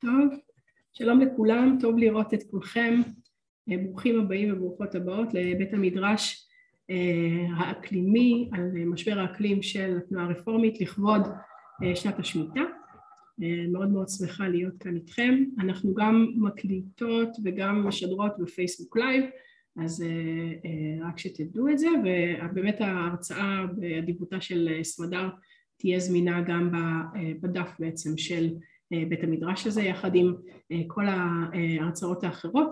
טוב, שלום לכולם, טוב לראות את כולכם. אה, ברוכים הבאים וברוכות הבאות לבית המדרש אה, האקלימי על משבר האקלים של התנועה הרפורמית לכבוד אה, שנת השמיטה. מאוד מאוד שמחה להיות כאן איתכם. אנחנו גם מקליטות וגם משדרות בפייסבוק live, אז רק שתדעו את זה, ובאמת ההרצאה באדיבותה של סמדר תהיה זמינה גם בדף בעצם של אה, בית המדרש הזה יחד עם אה, כל ההרצאות האחרות,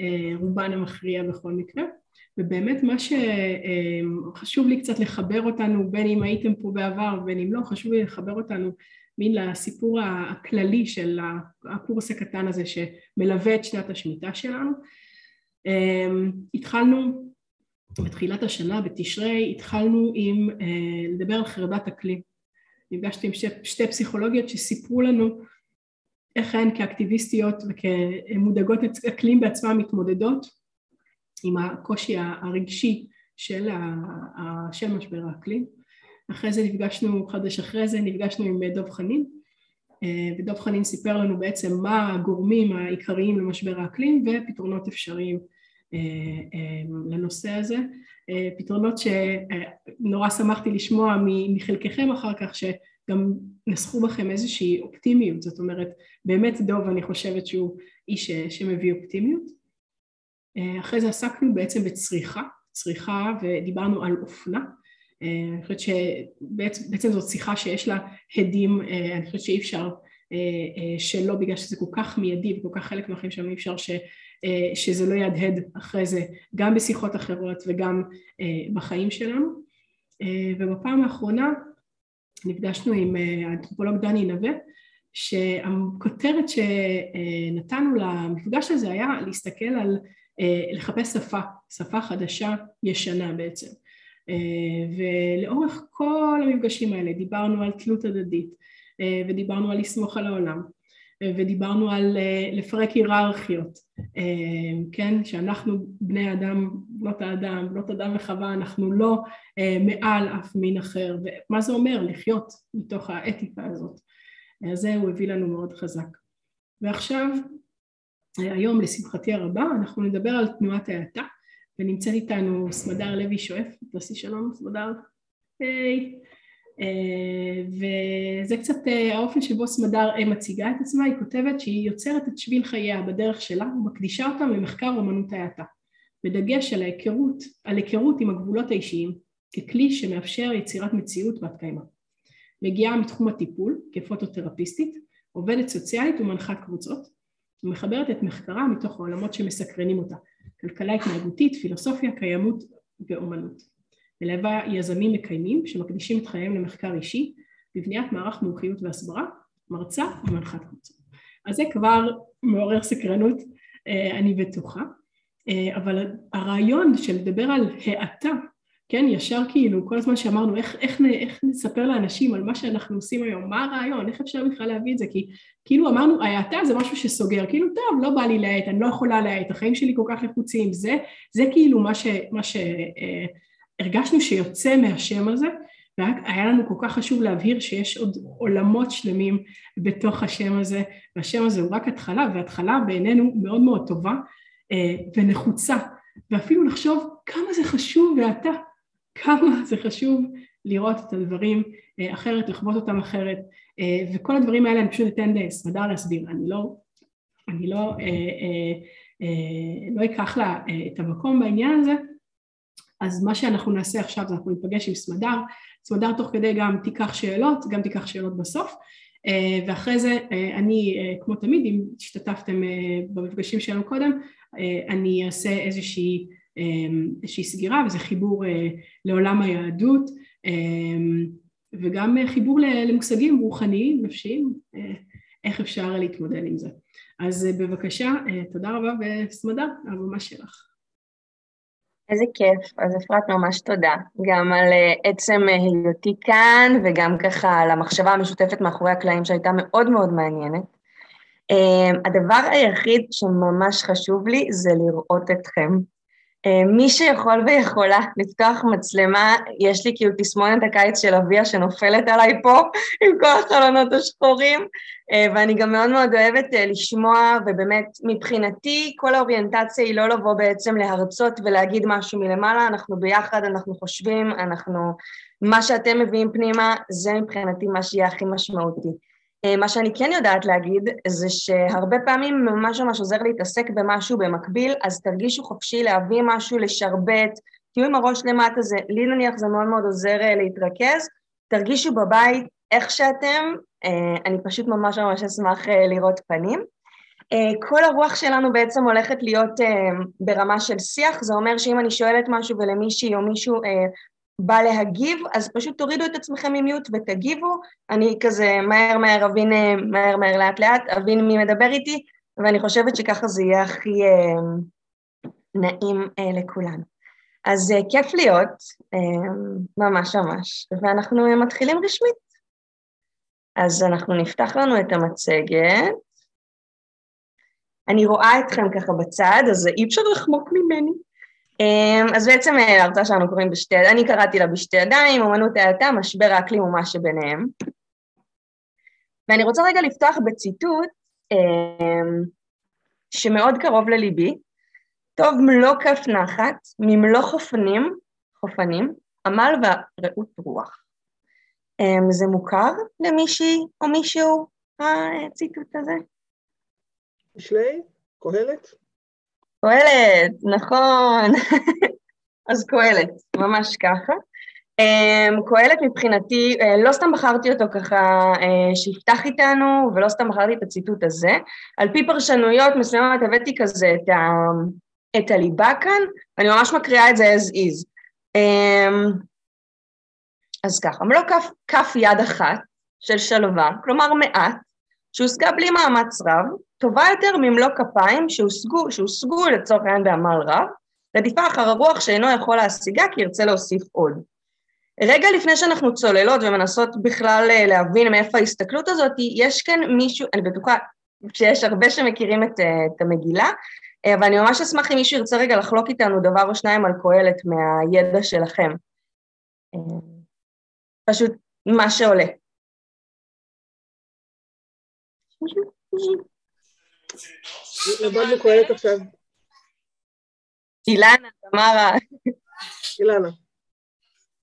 אה, רובן המכריע בכל מקרה. ובאמת מה שחשוב לי קצת לחבר אותנו בין אם הייתם פה בעבר ובין אם לא חשוב לי לחבר אותנו מין לסיפור הכללי של הקורס הקטן הזה שמלווה את שנת השמיטה שלנו. התחלנו בתחילת השנה בתשרי התחלנו עם לדבר על חרדת אקלים. נפגשתי עם שתי, שתי פסיכולוגיות שסיפרו לנו איך הן כאקטיביסטיות וכמודאגות אקלים בעצמן מתמודדות עם הקושי הרגשי של, של משבר האקלים. אחרי זה נפגשנו, חודש אחרי זה נפגשנו עם דב חנין אה, ודב חנין סיפר לנו בעצם מה הגורמים העיקריים למשבר האקלים ופתרונות אפשריים אה, אה, לנושא הזה. פתרונות שנורא שמחתי לשמוע מחלקכם אחר כך גם נסחו בכם איזושהי אופטימיות, זאת אומרת באמת דוב אני חושבת שהוא איש שמביא אופטימיות. אה, אחרי זה עסקנו בעצם בצריכה, צריכה ודיברנו על אופנה, אה, אני חושבת שבעצם זאת שיחה שיש לה הדים, אה, אני חושבת שאי אפשר שלא בגלל שזה כל כך מיידי וכל כך חלק מהחיים שלנו אי אפשר ש, שזה לא יהדהד אחרי זה גם בשיחות אחרות וגם בחיים שלנו ובפעם האחרונה נפגשנו עם אה, האנתרופולוג דני נווה שהכותרת שנתנו למפגש הזה היה להסתכל על, אה, לחפש שפה, שפה חדשה ישנה בעצם. אה, ולאורך כל המפגשים האלה דיברנו על תלות הדדית ודיברנו על לסמוך על העולם ודיברנו על לפרק היררכיות, כן, שאנחנו בני אדם, בנות האדם, בנות אדם וחווה, אנחנו לא מעל אף מין אחר, ומה זה אומר לחיות מתוך האתיקה הזאת, אז זה הוא הביא לנו מאוד חזק. ועכשיו, היום לשמחתי הרבה, אנחנו נדבר על תנועת ההאטה, ונמצאת איתנו סמדר לוי שואף, תעשי שלום סמדר, היי. Hey. אה, וזה קצת אה, האופן שבו סמדר אה, מציגה את עצמה, היא כותבת שהיא יוצרת את שביל חייה בדרך שלה ומקדישה אותם למחקר אומנות ההאטה, בדגש על ההיכרות, על היכרות עם הגבולות האישיים ככלי שמאפשר יצירת מציאות בת קיימא. מגיעה מתחום הטיפול כפוטותרפיסטית, עובדת סוציאלית ומנחת קבוצות, ומחברת את מחקרה מתוך העולמות שמסקרנים אותה, כלכלה התנהגותית, פילוסופיה, קיימות ואומנות. מלווה יזמים מקיימים שמקדישים את חייהם למחקר אישי בבניית מערך מומחיות והסברה, מרצה ומנחת קבוצות. אז זה כבר מעורר סקרנות, אה, אני בטוחה, אה, אבל הרעיון של לדבר על האטה, כן, ישר כאילו, כל הזמן שאמרנו איך, איך, איך נספר לאנשים על מה שאנחנו עושים היום, מה הרעיון, איך אפשר בכלל להביא את זה, כי כאילו אמרנו, ההאטה זה משהו שסוגר, כאילו טוב, לא בא לי להאט, אני לא יכולה להאט, החיים שלי כל כך לחוצים, זה, זה כאילו מה ש... מה ש אה, הרגשנו שיוצא מהשם הזה והיה לנו כל כך חשוב להבהיר שיש עוד עולמות שלמים בתוך השם הזה והשם הזה הוא רק התחלה והתחלה בעינינו מאוד מאוד טובה אה, ונחוצה. ואפילו לחשוב כמה זה חשוב ואתה כמה זה חשוב לראות את הדברים אה, אחרת, לחוות אותם אחרת אה, וכל הדברים האלה אני פשוט אתן סמדר להסביר, אני לא, אני לא, לא אקח לה את המקום בעניין הזה אז מה שאנחנו נעשה עכשיו זה אנחנו ניפגש עם סמדר, סמדר תוך כדי גם תיקח שאלות, גם תיקח שאלות בסוף אה, ואחרי זה אה, אני אה, כמו תמיד אם השתתפתם במפגשים שלנו קודם אני אעשה איזושהי, איזושהי סגירה וזה חיבור לעולם היהדות וגם חיבור למושגים רוחניים, נפשיים, איך אפשר להתמודד עם זה. אז בבקשה, תודה רבה וסמדר, הבמה שלך. איזה כיף, אז אפרת ממש תודה, גם על אה, עצם אה, היותי כאן וגם ככה על המחשבה המשותפת מאחורי הקלעים שהייתה מאוד מאוד מעניינת. אה, הדבר היחיד שממש חשוב לי זה לראות אתכם. אה, מי שיכול ויכולה לפתוח מצלמה, יש לי כאילו תסמונת הקיץ של אביה שנופלת עליי פה עם כל החלונות השחורים, אה, ואני גם מאוד מאוד אוהבת אה, לשמוע, ובאמת מבחינתי כל האוריינטציה היא לא לבוא בעצם להרצות ולהגיד משהו מלמעלה, אנחנו ביחד, אנחנו חושבים, אנחנו... מה שאתם מביאים פנימה, זה מבחינתי מה שיהיה הכי משמעותי. אה, מה שאני כן יודעת להגיד זה שהרבה פעמים ממש ממש עוזר להתעסק במשהו במקביל, אז תרגישו חופשי להביא משהו, לשרבט, תהיו עם הראש למטה, זה, לי נניח זה מאוד מאוד עוזר אה, להתרכז, תרגישו בבית איך שאתם, אה, אני פשוט ממש ממש אשמח לראות פנים. כל הרוח שלנו בעצם הולכת להיות ברמה של שיח, זה אומר שאם אני שואלת משהו ולמישהי או מישהו בא להגיב, אז פשוט תורידו את עצמכם ממיוט ותגיבו, אני כזה מהר מהר אבין, אה, מהר מהר לאט לאט, אבין מי מדבר איתי, ואני חושבת שככה זה יהיה הכי אה, נעים אה, לכולנו. אז אה, כיף להיות, אה, ממש ממש, ואנחנו אה, מתחילים רשמית. אז אנחנו נפתח לנו את המצגת. אני רואה אתכם ככה בצד, אז אי אפשר לחמוק ממני. אמ, אז בעצם אה, ההרצאה שלנו קוראים בשתי, אני קראתי לה בשתי ידיים, אמנות ההאטה, משבר האקלים ומה שביניהם. ואני רוצה רגע לפתוח בציטוט אמ, שמאוד קרוב לליבי, טוב מלוא כף נחת, ממלוא חופנים, חופנים, עמל ורעות רוח. אמ, זה מוכר למישהי או מישהו, הציטוט הזה? משלי? קהלת? קהלת, נכון. אז קהלת, ממש ככה. Um, קהלת מבחינתי, uh, לא סתם בחרתי אותו ככה uh, שיפתח איתנו, ולא סתם בחרתי את הציטוט הזה. על פי פרשנויות מסוימות הבאתי כזה את, ה, את הליבה כאן, ואני ממש מקריאה את זה as is. Um, אז ככה, מלוא כף, כף יד אחת של שלווה, כלומר מעט, שהושגה בלי מאמץ רב, טובה יותר ממלוא כפיים שהושגו, שהושגו לצורך העניין בעמל רב, רדיפה אחר הרוח שאינו יכול להשיגה כי ירצה להוסיף עוד. רגע לפני שאנחנו צוללות ומנסות בכלל אה, להבין מאיפה ההסתכלות הזאת, יש כאן מישהו, אני בטוחה שיש הרבה שמכירים את, אה, את המגילה, אה, אבל אני ממש אשמח אם מישהו ירצה רגע לחלוק איתנו דבר או שניים על קהלת מהידע שלכם. פשוט מה שעולה. למדנו קהלת עכשיו. אילנה, תמרה. אילנה.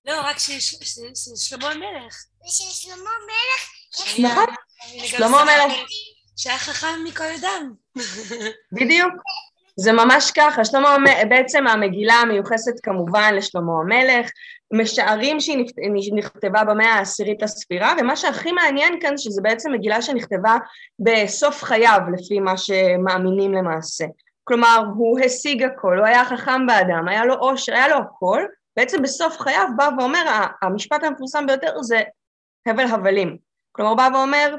לא, רק ששלמה המלך. וששלמה המלך... נכון, שלמה המלך. שהיה חכם מכל אדם. בדיוק. זה ממש ככה, שלמה, בעצם המגילה מיוחסת כמובן לשלמה המלך, משערים שהיא נכתבה במאה העשירית לספירה, ומה שהכי מעניין כאן שזה בעצם מגילה שנכתבה בסוף חייו לפי מה שמאמינים למעשה. כלומר, הוא השיג הכל, הוא היה חכם באדם, היה לו עושר, היה לו הכל, בעצם בסוף חייו בא ואומר, המשפט המפורסם ביותר זה הבל הבלים. כלומר, בא ואומר,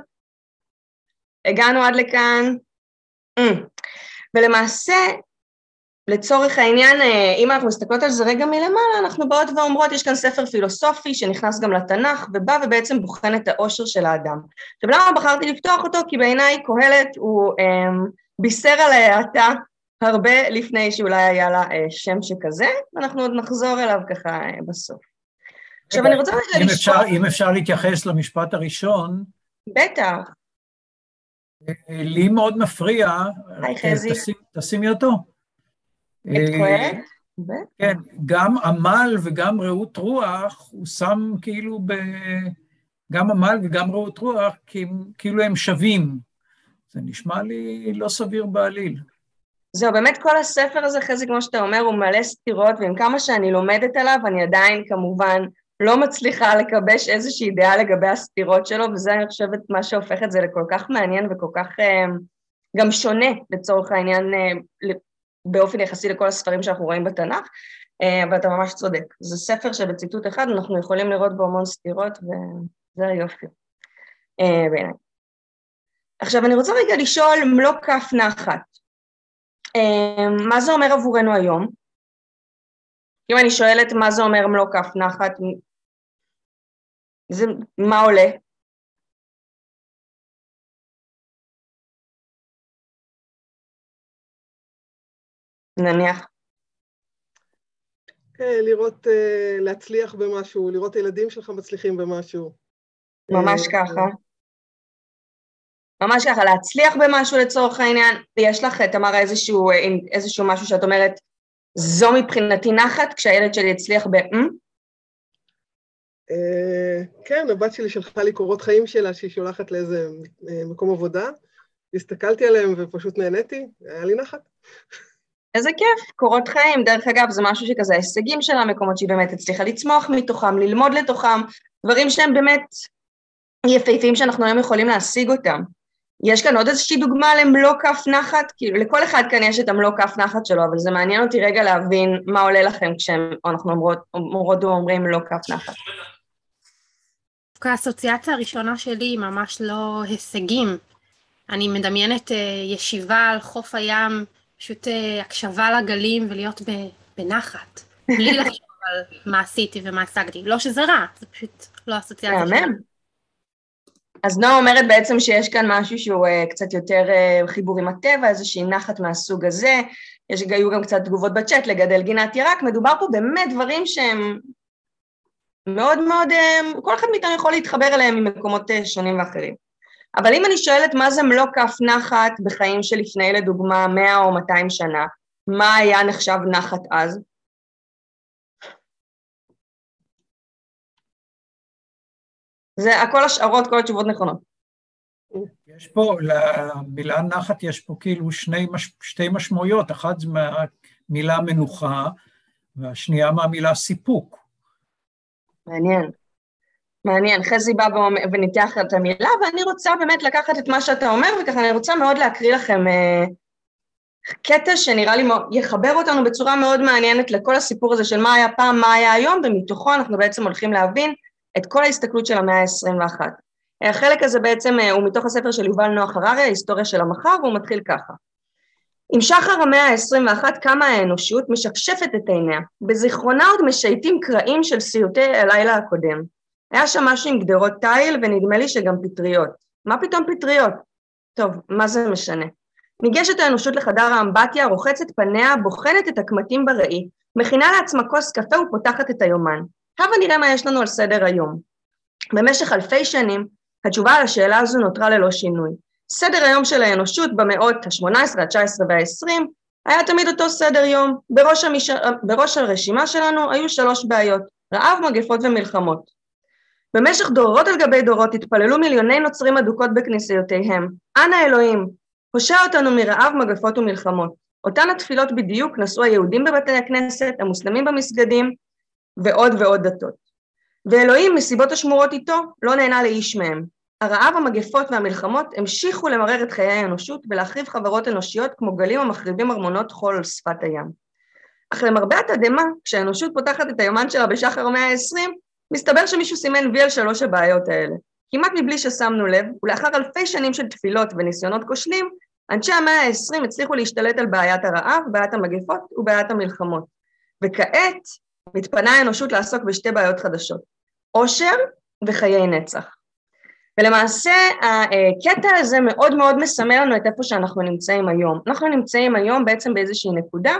הגענו עד לכאן, mm. ולמעשה לצורך העניין, אה, אם אנחנו מסתכלות על זה רגע מלמעלה, אנחנו באות ואומרות, יש כאן ספר פילוסופי שנכנס גם לתנ"ך, ובא ובעצם בוחן את האושר של האדם. עכשיו, למה בחרתי לפתוח אותו? כי בעיניי קהלת הוא אה, בישר על ההאטה הרבה לפני שאולי היה לה אה, שם שכזה, ואנחנו עוד נחזור אליו ככה אה, בסוף. עכשיו, אני רוצה רגע לשפוט... אם אפשר להתייחס למשפט הראשון... בטח. לי מאוד מפריע, היי חזי. תשימי אותו. את קהלת? כן, גם עמל וגם רעות רוח, הוא שם כאילו ב... גם עמל וגם רעות רוח, כאילו הם שווים. זה נשמע לי לא סביר בעליל. זהו, באמת כל הספר הזה, חזי, כמו שאתה אומר, הוא מלא סתירות, ועם כמה שאני לומדת עליו, אני עדיין כמובן לא מצליחה לקבש איזושהי דעה לגבי הסתירות שלו, וזה, אני חושבת, מה שהופך את זה לכל כך מעניין וכל כך אה, גם שונה, לצורך העניין, אה, באופן יחסי לכל הספרים שאנחנו רואים בתנ"ך, אבל אה, אתה ממש צודק. זה ספר שבציטוט אחד אנחנו יכולים לראות בו המון סתירות, וזה היופי אה, בעיניי. עכשיו אני רוצה רגע לשאול מלוא כף נחת. אה, מה זה אומר עבורנו היום? אם אני שואלת מה זה אומר מלוא כף נחת, זה, מה עולה? נניח. כן, לראות, אה, להצליח במשהו, לראות את הילדים שלך מצליחים במשהו. ממש אה, ככה. ממש ככה, להצליח במשהו לצורך העניין, ויש לך, תמרה, איזשהו, אה, איזשהו משהו שאת אומרת, זו מבחינתי נחת, כשהילד שלי הצליח ב... אה, כן, הבת שלי שלחה לי קורות חיים שלה שהיא שולחת לאיזה אה, מקום עבודה. הסתכלתי עליהם ופשוט נהניתי, היה לי נחת. איזה כיף, קורות חיים, דרך אגב, זה משהו שכזה ההישגים שלה, מקומות שהיא באמת הצליחה לצמוח מתוכם, ללמוד לתוכם, דברים שהם באמת יפהפיים שאנחנו היום יכולים להשיג אותם. יש כאן עוד איזושהי דוגמה למלוא כף נחת? כאילו, לכל אחד כאן יש את המלוא כף נחת שלו, אבל זה מעניין אותי רגע להבין מה עולה לכם כשאנחנו אומרות, אומרות ואומרים מלוא כף נחת. דווקא האסוציאציה הראשונה שלי היא ממש לא הישגים. אני מדמיינת אה, ישיבה על חוף הים, פשוט אה, הקשבה לגלים ולהיות בנחת, בלי לחשוב על מה עשיתי ומה השגתי. לא שזה רע, זה פשוט לא אסוציאציה מהמם. אז נועה אומרת בעצם שיש כאן משהו שהוא uh, קצת יותר uh, חיבור עם הטבע, איזושהי נחת מהסוג הזה, יש, היו גם קצת תגובות בצ'אט לגדל גינת ירק, מדובר פה באמת דברים שהם מאוד מאוד, uh, כל אחד מאיתנו יכול להתחבר אליהם ממקומות uh, שונים ואחרים. אבל אם אני שואלת מה זה מלוא כף נחת בחיים שלפני לדוגמה 100 או 200 שנה, מה היה נחשב נחת אז? זה הכל השערות, כל התשובות נכונות. יש פה, למילה נחת יש פה כאילו שני, מש- שתי משמעויות, אחת זה מהמילה מנוחה, והשנייה מהמילה סיפוק. מעניין. מעניין. חזי בא וניתח את המילה, ואני רוצה באמת לקחת את מה שאתה אומר, וככה אני רוצה מאוד להקריא לכם אה, קטע שנראה לי יחבר אותנו בצורה מאוד מעניינת לכל הסיפור הזה של מה היה פעם, מה היה היום, ומתוכו אנחנו בעצם הולכים להבין את כל ההסתכלות של המאה ה-21. החלק הזה בעצם אה, הוא מתוך הספר של יובל נוח הררי, ההיסטוריה של המחר, והוא מתחיל ככה. עם שחר המאה ה-21 קמה האנושות, משפשפת את עיניה. בזיכרונה עוד משייטים קרעים של סיוטי הלילה הקודם. היה שם משהו עם גדרות תיל, ונדמה לי שגם פטריות. מה פתאום פטריות? טוב, מה זה משנה? ניגשת האנושות לחדר האמבטיה, רוחצת פניה, בוחנת את הקמטים בראי, מכינה לעצמה כוס קפה ופותחת את היומן. הבה נראה מה יש לנו על סדר היום. במשך אלפי שנים, התשובה על השאלה הזו נותרה ללא שינוי. סדר היום של האנושות במאות ה-18, ה-19 וה-20 היה תמיד אותו סדר יום. בראש, המש... בראש הרשימה שלנו היו שלוש בעיות, רעב, מגפות ומלחמות. במשך דורות על גבי דורות התפללו מיליוני נוצרים אדוקות בכנסיותיהם. אנא אלוהים, הושע אותנו מרעב, מגפות ומלחמות. אותן התפילות בדיוק נשאו היהודים בבתי הכנסת, המוסלמים במסגדים, ועוד ועוד דתות. ואלוהים, מסיבות השמורות איתו, לא נהנה לאיש מהם. הרעב, המגפות והמלחמות המשיכו למרר את חיי האנושות ולהחריב חברות אנושיות כמו גלים המחריבים ארמונות חול על שפת הים. אך למרבה התדהמה, כשהאנושות פותחת את היומן שלה בשחר המאה ה-20, מסתבר שמישהו סימן וי על שלוש הבעיות האלה. כמעט מבלי ששמנו לב, ולאחר אלפי שנים של תפילות וניסיונות כושלים, אנשי המאה ה-20 הצליחו להשתלט על בעיית הרעב, בעיית המגפות ובעיית המלחמות. וכעת מתפנה האנושות לעסוק בשתי בעיות חדשות, עושר וחיי נצח. ולמעשה הקטע הזה מאוד מאוד מסמל לנו את איפה שאנחנו נמצאים היום. אנחנו נמצאים היום בעצם באיזושהי נקודה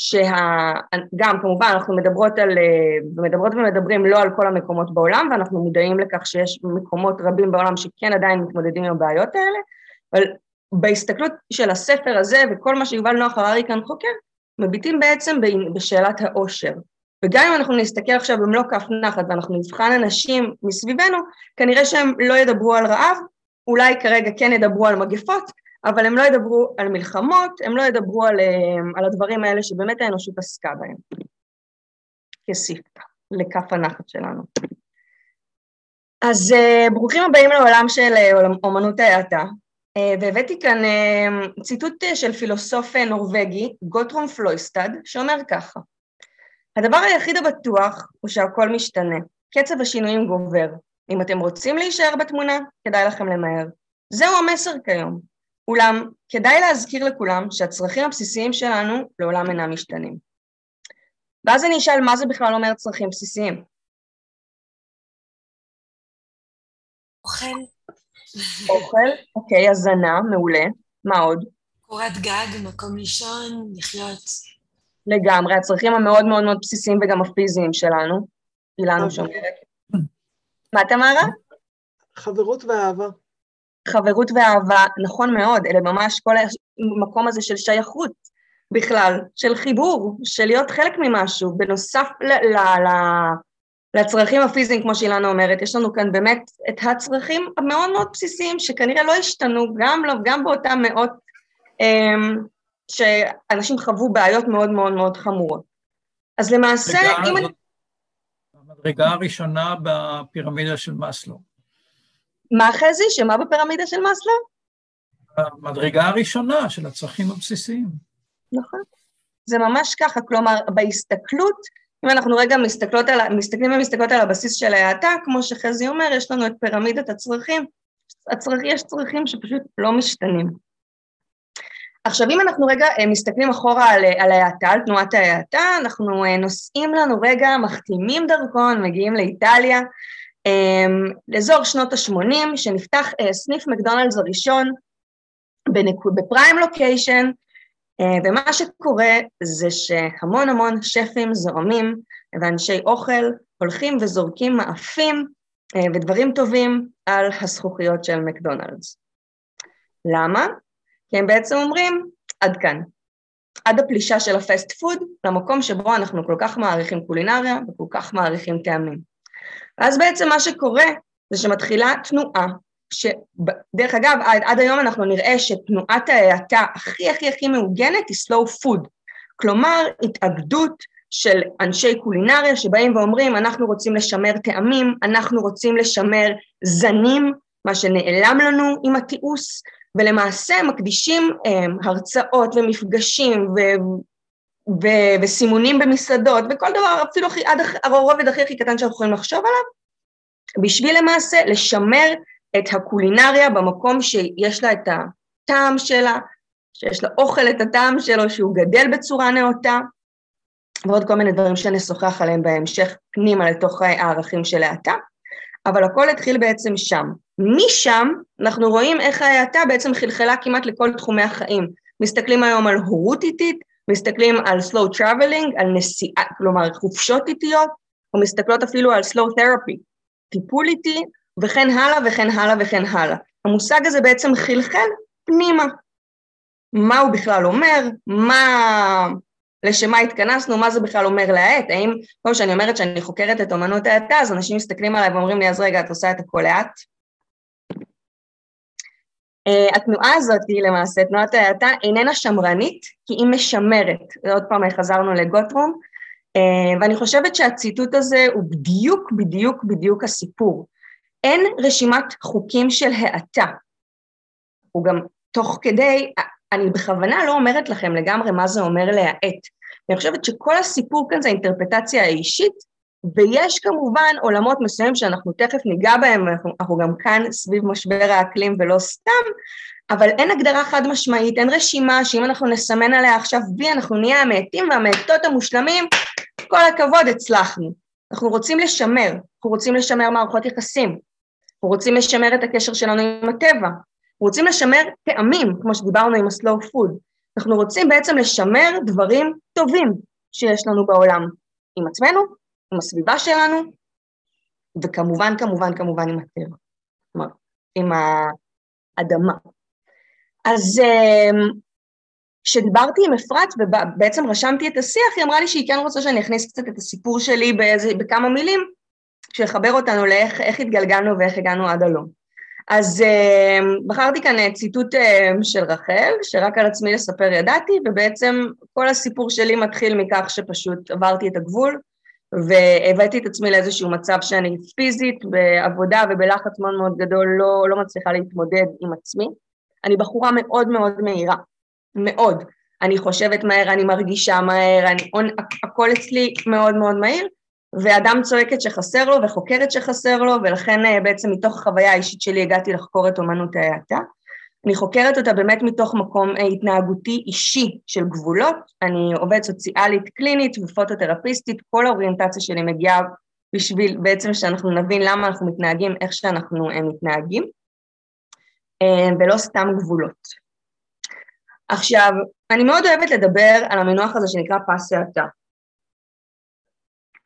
שגם כמובן אנחנו מדברות על, מדברות ומדברים לא על כל המקומות בעולם ואנחנו מודעים לכך שיש מקומות רבים בעולם שכן עדיין מתמודדים עם הבעיות האלה, אבל בהסתכלות של הספר הזה וכל מה שיובל נוח הררי כאן חוקר, מביטים בעצם בשאלת העושר. וגם אם אנחנו נסתכל עכשיו במלוא כף נחת ואנחנו נבחן אנשים מסביבנו, כנראה שהם לא ידברו על רעב, אולי כרגע כן ידברו על מגפות, אבל הם לא ידברו על מלחמות, הם לא ידברו על, על הדברים האלה שבאמת האנושות עסקה בהם. כסיפתא לכף הנחת שלנו. אז ברוכים הבאים לעולם של אומנות ההאטה, והבאתי כאן ציטוט של פילוסוף נורבגי, גוטרום פלויסטד, שאומר ככה: הדבר היחיד הבטוח הוא שהכל משתנה, קצב השינויים גובר. אם אתם רוצים להישאר בתמונה, כדאי לכם למהר. זהו המסר כיום. אולם, כדאי להזכיר לכולם שהצרכים הבסיסיים שלנו לעולם אינם משתנים. ואז אני אשאל מה זה בכלל אומר צרכים בסיסיים? אוכל. אוכל, אוקיי, הזנה, מעולה. מה עוד? קורת גג, מקום לישון, לחיות. לגמרי, הצרכים המאוד מאוד מאוד בסיסיים וגם הפיזיים שלנו. אילנו שאומרת. מה תמרה? חברות ואהבה. חברות ואהבה, נכון מאוד, אלה ממש כל המקום הזה של שייכות בכלל, של חיבור, של להיות חלק ממשהו, בנוסף ל- ל- ל- לצרכים הפיזיים, כמו שאילנה אומרת, יש לנו כאן באמת את הצרכים המאוד מאוד בסיסיים, שכנראה לא השתנו, גם, לא, גם באותם מאות um, שאנשים חוו בעיות מאוד מאוד מאוד חמורות. אז למעשה, אם. המדרגה הראשונה בפירמידה של מאסלו. מה חזי? שמה בפירמידה של מאסלו? המדרגה הראשונה של הצרכים הבסיסיים. נכון. זה ממש ככה, כלומר, בהסתכלות, אם אנחנו רגע מסתכלות על, מסתכלים ומסתכלות על הבסיס של ההאטה, כמו שחזי אומר, יש לנו את פירמידת הצרכים, הצרכ... יש צרכים שפשוט לא משתנים. עכשיו, אם אנחנו רגע אה, מסתכלים אחורה על, על ההאטה, על תנועת ההאטה, אנחנו אה, נוסעים לנו רגע, מחתימים דרכון, מגיעים לאיטליה, אמ, לאזור שנות ה-80, שנפתח אה, סניף מקדונלדס הראשון בפריים לוקיישן, ומה שקורה זה שהמון המון שפים זועמים ואנשי אוכל הולכים וזורקים מאפים ודברים טובים על הזכוכיות של מקדונלדס. למה? כי הם בעצם אומרים, עד כאן. עד הפלישה של הפסט פוד למקום שבו אנחנו כל כך מעריכים קולינריה וכל כך מעריכים טעמים. ואז בעצם מה שקורה זה שמתחילה תנועה, שדרך אגב, עד, עד היום אנחנו נראה שתנועת ההאטה הכי הכי הכי מעוגנת היא slow food, כלומר התאגדות של אנשי קולינריה שבאים ואומרים אנחנו רוצים לשמר טעמים, אנחנו רוצים לשמר זנים, מה שנעלם לנו עם התיעוש, ולמעשה מקדישים הם, הרצאות ומפגשים וסימונים במסעדות וכל דבר, אפילו הכי, עד הרובד הכי הכי קטן שאנחנו יכולים לחשוב עליו, בשביל למעשה לשמר את הקולינריה במקום שיש לה את הטעם שלה, שיש לאוכל את הטעם שלו, שהוא גדל בצורה נאותה, ועוד כל מיני דברים שנשוחח עליהם בהמשך פנימה לתוך הערכים של האטה, אבל הכל התחיל בעצם שם. משם אנחנו רואים איך ההאטה בעצם חלחלה כמעט לכל תחומי החיים. מסתכלים היום על הורות איטית, מסתכלים על slow traveling, על נסיעה, כלומר חופשות איטיות, או מסתכלות אפילו על slow therapy, טיפול איטי, וכן הלאה וכן הלאה וכן הלאה. המושג הזה בעצם חלחל פנימה. מה הוא בכלל אומר, מה... לשם מה התכנסנו, מה זה בכלל אומר להאט, האם, כמו שאני אומרת שאני חוקרת את אמנות ההאטה, אז אנשים מסתכלים עליי ואומרים לי, אז רגע, את עושה את הכל לאט? Uh, התנועה הזאת היא למעשה, תנועת ההאטה, איננה שמרנית, כי היא משמרת. ועוד פעם חזרנו לגוטרום, uh, ואני חושבת שהציטוט הזה הוא בדיוק, בדיוק, בדיוק הסיפור. אין רשימת חוקים של האטה. הוא גם תוך כדי, אני בכוונה לא אומרת לכם לגמרי מה זה אומר להאט. אני חושבת שכל הסיפור כאן זה האינטרפטציה האישית, ויש כמובן עולמות מסוימים שאנחנו תכף ניגע בהם, אנחנו, אנחנו גם כאן סביב משבר האקלים ולא סתם, אבל אין הגדרה חד משמעית, אין רשימה שאם אנחנו נסמן עליה עכשיו וי, אנחנו נהיה המעטים והמעטות המושלמים, כל הכבוד, הצלחנו. אנחנו רוצים לשמר, אנחנו רוצים לשמר מערכות יחסים, אנחנו רוצים לשמר את הקשר שלנו עם הטבע, אנחנו רוצים לשמר טעמים, כמו שדיברנו עם ה-slow food, אנחנו רוצים בעצם לשמר דברים טובים שיש לנו בעולם, עם עצמנו, עם הסביבה שלנו, וכמובן, כמובן, כמובן עם הטבע, כלומר, עם האדמה. אז אמ, כשדיברתי עם אפרת ובעצם רשמתי את השיח, היא אמרה לי שהיא כן רוצה שאני אכניס קצת את הסיפור שלי באיזה, בכמה מילים, שיחבר אותנו לאיך התגלגלנו ואיך הגענו עד הלום. אז uh, בחרתי כאן ציטוט uh, של רחל, שרק על עצמי לספר ידעתי, ובעצם כל הסיפור שלי מתחיל מכך שפשוט עברתי את הגבול, והבאתי את עצמי לאיזשהו מצב שאני פיזית, בעבודה ובלחץ מאוד מאוד גדול, לא, לא מצליחה להתמודד עם עצמי. אני בחורה מאוד מאוד מהירה, מאוד. אני חושבת מהר, אני מרגישה מהר, אני, הכל אצלי מאוד מאוד מהיר, ואדם צועקת שחסר לו וחוקרת שחסר לו, ולכן אה, בעצם מתוך החוויה האישית שלי הגעתי לחקור את אומנות ההאטה. אני חוקרת אותה באמת מתוך מקום אה, התנהגותי אישי של גבולות, אני עובדת סוציאלית קלינית ופוטותרפיסטית, כל האוריינטציה שלי מגיעה בשביל בעצם שאנחנו נבין למה אנחנו מתנהגים איך שאנחנו אה, מתנהגים, ולא סתם גבולות. עכשיו, אני מאוד אוהבת לדבר על המינוח הזה שנקרא פס האטה.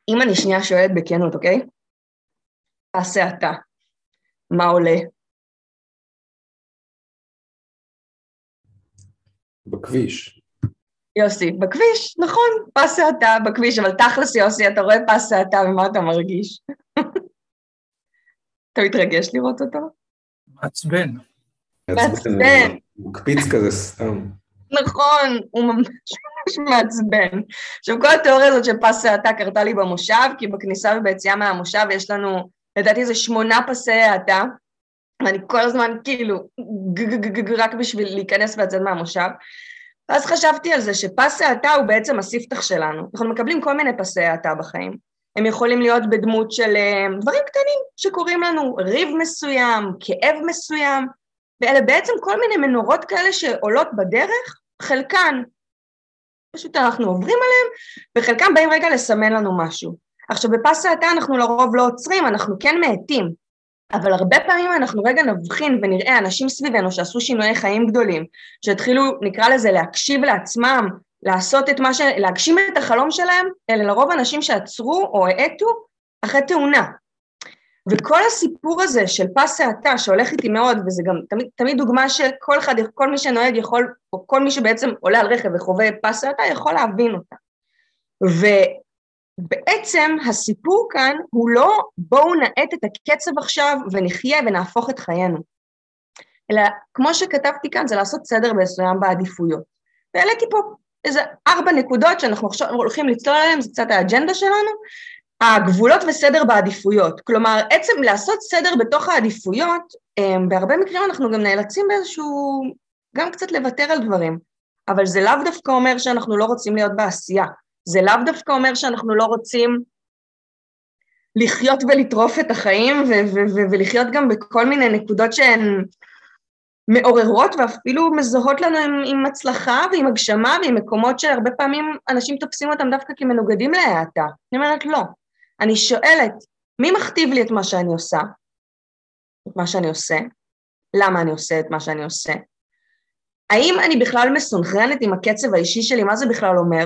אם אני שנייה שואלת בכנות, אוקיי? פס האטה, מה עולה? בכביש. יוסי, בכביש, נכון, פס האטה בכביש, אבל תכלס יוסי, אתה רואה פס האטה ומה אתה מרגיש? אתה מתרגש לראות אותו? מעצבן. מעצבן. הוא מקפיץ כזה סתם. נכון, הוא ממש ממש מעצבן. עכשיו, כל התיאוריה הזאת של פס האטה קרתה לי במושב, כי בכניסה וביציאה מהמושב יש לנו, לדעתי זה שמונה פסי האטה, ואני כל הזמן כאילו, רק בשביל להיכנס ולצאת מהמושב. ואז חשבתי על זה שפס האטה הוא בעצם הספתח שלנו. אנחנו מקבלים כל מיני פסי האטה בחיים. הם יכולים להיות בדמות של אה, דברים קטנים שקורים לנו, ריב מסוים, כאב מסוים, ואלה בעצם כל מיני מנורות כאלה שעולות בדרך, חלקן פשוט אנחנו עוברים עליהם, וחלקם באים רגע לסמן לנו משהו. עכשיו בפס האטה אנחנו לרוב לא עוצרים, אנחנו כן מאטים, אבל הרבה פעמים אנחנו רגע נבחין ונראה אנשים סביבנו שעשו שינויי חיים גדולים, שהתחילו, נקרא לזה, להקשיב לעצמם, לעשות את מה ש... להגשים את החלום שלהם, אלה לרוב אנשים שעצרו או האטו אחרי תאונה. וכל הסיפור הזה של פס האטה שהולך איתי מאוד, וזה גם תמיד, תמיד דוגמה שכל אחד, כל מי שנוהג יכול, או כל מי שבעצם עולה על רכב וחווה פס האטה יכול להבין אותה. ובעצם הסיפור כאן הוא לא בואו נאט את הקצב עכשיו ונחיה ונהפוך את חיינו, אלא כמו שכתבתי כאן זה לעשות סדר מסוים בעדיפויות. והעליתי פה איזה ארבע נקודות שאנחנו עכשיו הולכים לצלול עליהן, זה קצת האג'נדה שלנו, הגבולות וסדר בעדיפויות. כלומר, עצם לעשות סדר בתוך העדיפויות, אמ, בהרבה מקרים אנחנו גם נאלצים באיזשהו, גם קצת לוותר על דברים, אבל זה לאו דווקא אומר שאנחנו לא רוצים להיות בעשייה, זה לאו דווקא אומר שאנחנו לא רוצים לחיות ולטרוף את החיים ו- ו- ו- ולחיות גם בכל מיני נקודות שהן מעוררות ואפילו מזוהות לנו עם, עם הצלחה ועם הגשמה ועם מקומות שהרבה פעמים אנשים תופסים אותם דווקא כמנוגדים להאטה. אני אומרת לא. אני שואלת, מי מכתיב לי את מה שאני עושה? את מה שאני עושה? למה אני עושה את מה שאני עושה? האם אני בכלל מסונכרנת עם הקצב האישי שלי? מה זה בכלל אומר?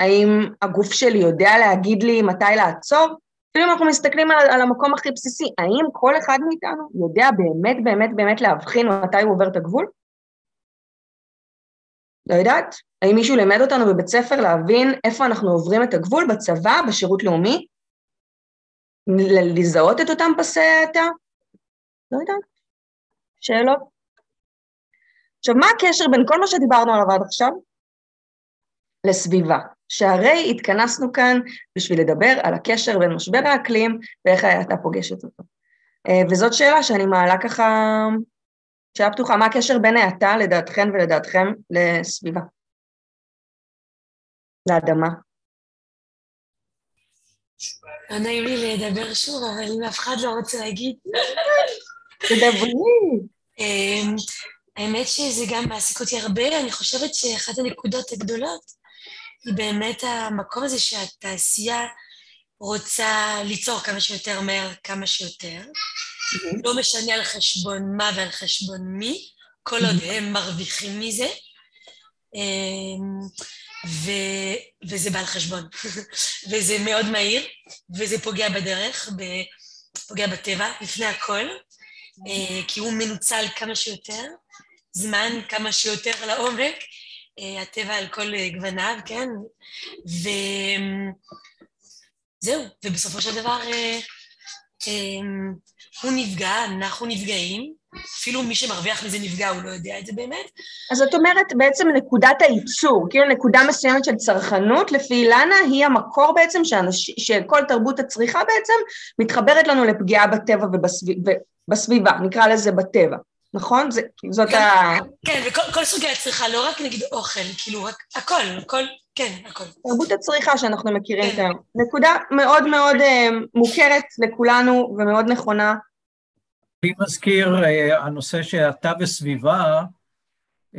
האם הגוף שלי יודע להגיד לי מתי לעצור? אפילו אם אנחנו מסתכלים על, על המקום הכי בסיסי, האם כל אחד מאיתנו יודע באמת באמת באמת להבחין מתי הוא עובר את הגבול? לא יודעת. האם מישהו לימד אותנו בבית ספר להבין איפה אנחנו עוברים את הגבול בצבא, בשירות לאומי? לזהות את אותם פסי האטה? לא יודעת. שאלות? עכשיו, מה הקשר בין כל מה שדיברנו עליו עד עכשיו לסביבה? שהרי התכנסנו כאן בשביל לדבר על הקשר בין משבר האקלים ואיך האטה פוגשת אותו. אה, וזאת שאלה שאני מעלה ככה, שאלה פתוחה, מה הקשר בין האטה לדעתכן ולדעתכם לסביבה? לאדמה. לא נעים לי לדבר שוב, אבל אם אף אחד לא רוצה להגיד... תדברי. אמ, האמת שזה גם מעסיק אותי הרבה, אני חושבת שאחת הנקודות הגדולות היא באמת המקום הזה שהתעשייה רוצה ליצור כמה שיותר מהר, כמה שיותר. לא משנה על חשבון מה ועל חשבון מי, כל עוד הם מרוויחים מזה. אמ, ו, וזה בא על חשבון, וזה מאוד מהיר, וזה פוגע בדרך, ב, פוגע בטבע, לפני הכל, אה, כי הוא מנוצל כמה שיותר, זמן כמה שיותר לעומק, הטבע על כל גווניו, כן? וזהו, ובסופו של דבר אה, הוא נפגע, אנחנו נפגעים, אפילו מי שמרוויח מזה נפגע, הוא לא יודע את זה באמת. אז את אומרת בעצם נקודת הייצור, כאילו נקודה מסוימת של צרכנות, לפי אילנה היא המקור בעצם שאנש, שכל תרבות הצריכה בעצם מתחברת לנו לפגיעה בטבע ובסביבה, נקרא לזה בטבע, נכון? זה, זאת כן, ה... כן, וכל סוגי הצריכה, לא רק נגיד אוכל, כאילו, רק הכל, הכל, כן, הכל. תרבות הצריכה שאנחנו מכירים כן. כאן. נקודה מאוד מאוד uh, מוכרת לכולנו ומאוד נכונה. לי מזכיר uh, הנושא שאתה וסביבה, uh,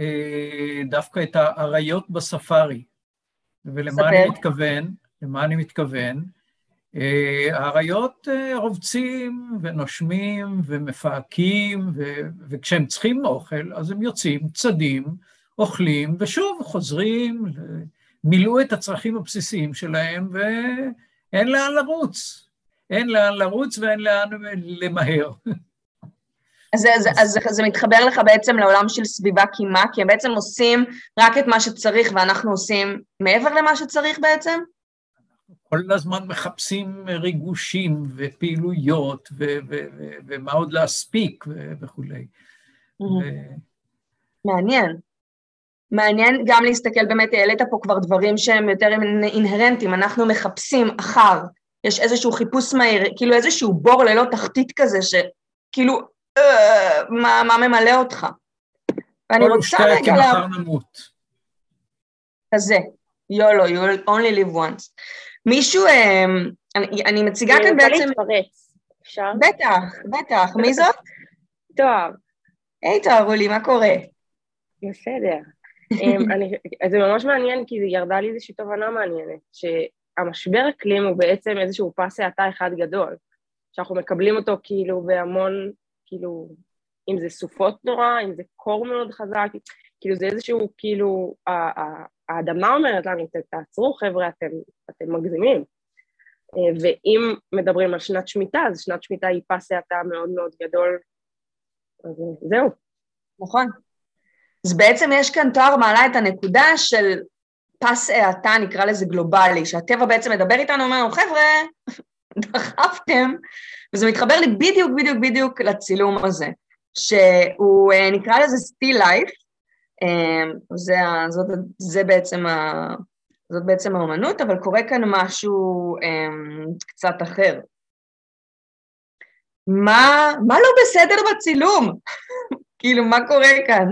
דווקא את האריות בספארי. ולמה אני מתכוון? למה אני מתכוון? האריות רובצים ונושמים ומפהקים, ו- וכשהם צריכים אוכל, אז הם יוצאים, צדים, אוכלים, ושוב חוזרים, מילאו את הצרכים הבסיסיים שלהם, ואין לאן לרוץ. אין לאן לרוץ ואין לאן למהר. אז, אז, אז, אז זה מתחבר לך בעצם לעולם של סביבה קימה, כי הם בעצם עושים רק את מה שצריך ואנחנו עושים מעבר למה שצריך בעצם? כל הזמן מחפשים ריגושים ופעילויות ו- ו- ו- ומה עוד להספיק ו- וכולי. ו- מעניין. מעניין גם להסתכל, באמת העלית פה כבר דברים שהם יותר אינהרנטיים, אנחנו מחפשים אחר, יש איזשהו חיפוש מהיר, כאילו איזשהו בור ללא תחתית כזה, שכאילו, אה, מה, מה ממלא אותך? ואני רוצה רגע... כל נמות. כזה, יולו, you only live once. מישהו, אה, אני, אני מציגה כאן בעצם... אני רוצה להתפרץ, אפשר? בטח, בטח. מי זאת? תואר. היי תואר, רולי, מה קורה? בסדר. אמ, אני, זה ממש מעניין, כי זה ירדה לי איזושהי תובנה מעניינת, שהמשבר אקלים הוא בעצם איזשהו פס האטה אחד גדול, שאנחנו מקבלים אותו כאילו בהמון, כאילו, אם זה סופות נורא, אם זה קור מאוד חזק, כאילו זה איזשהו, כאילו, האדמה אומרת לנו, תעצרו חבר'ה, אתם, אתם מגזימים. אה, ואם מדברים על שנת שמיטה, אז שנת שמיטה היא פס האטה מאוד מאוד גדול, אז זהו. נכון. אז בעצם יש כאן תואר מעלה את הנקודה של פס האטה, נקרא לזה גלובלי, שהטבע בעצם מדבר איתנו, אומר לנו, חבר'ה, דחפתם, וזה מתחבר לי בדיוק בדיוק בדיוק לצילום הזה, שהוא אה, נקרא לזה סטיל לייף, אה, זה, זאת, זה בעצם ה... זאת בעצם האומנות, אבל קורה כאן משהו um, קצת אחר. מה, מה לא בסדר בצילום? כאילו, מה קורה כאן?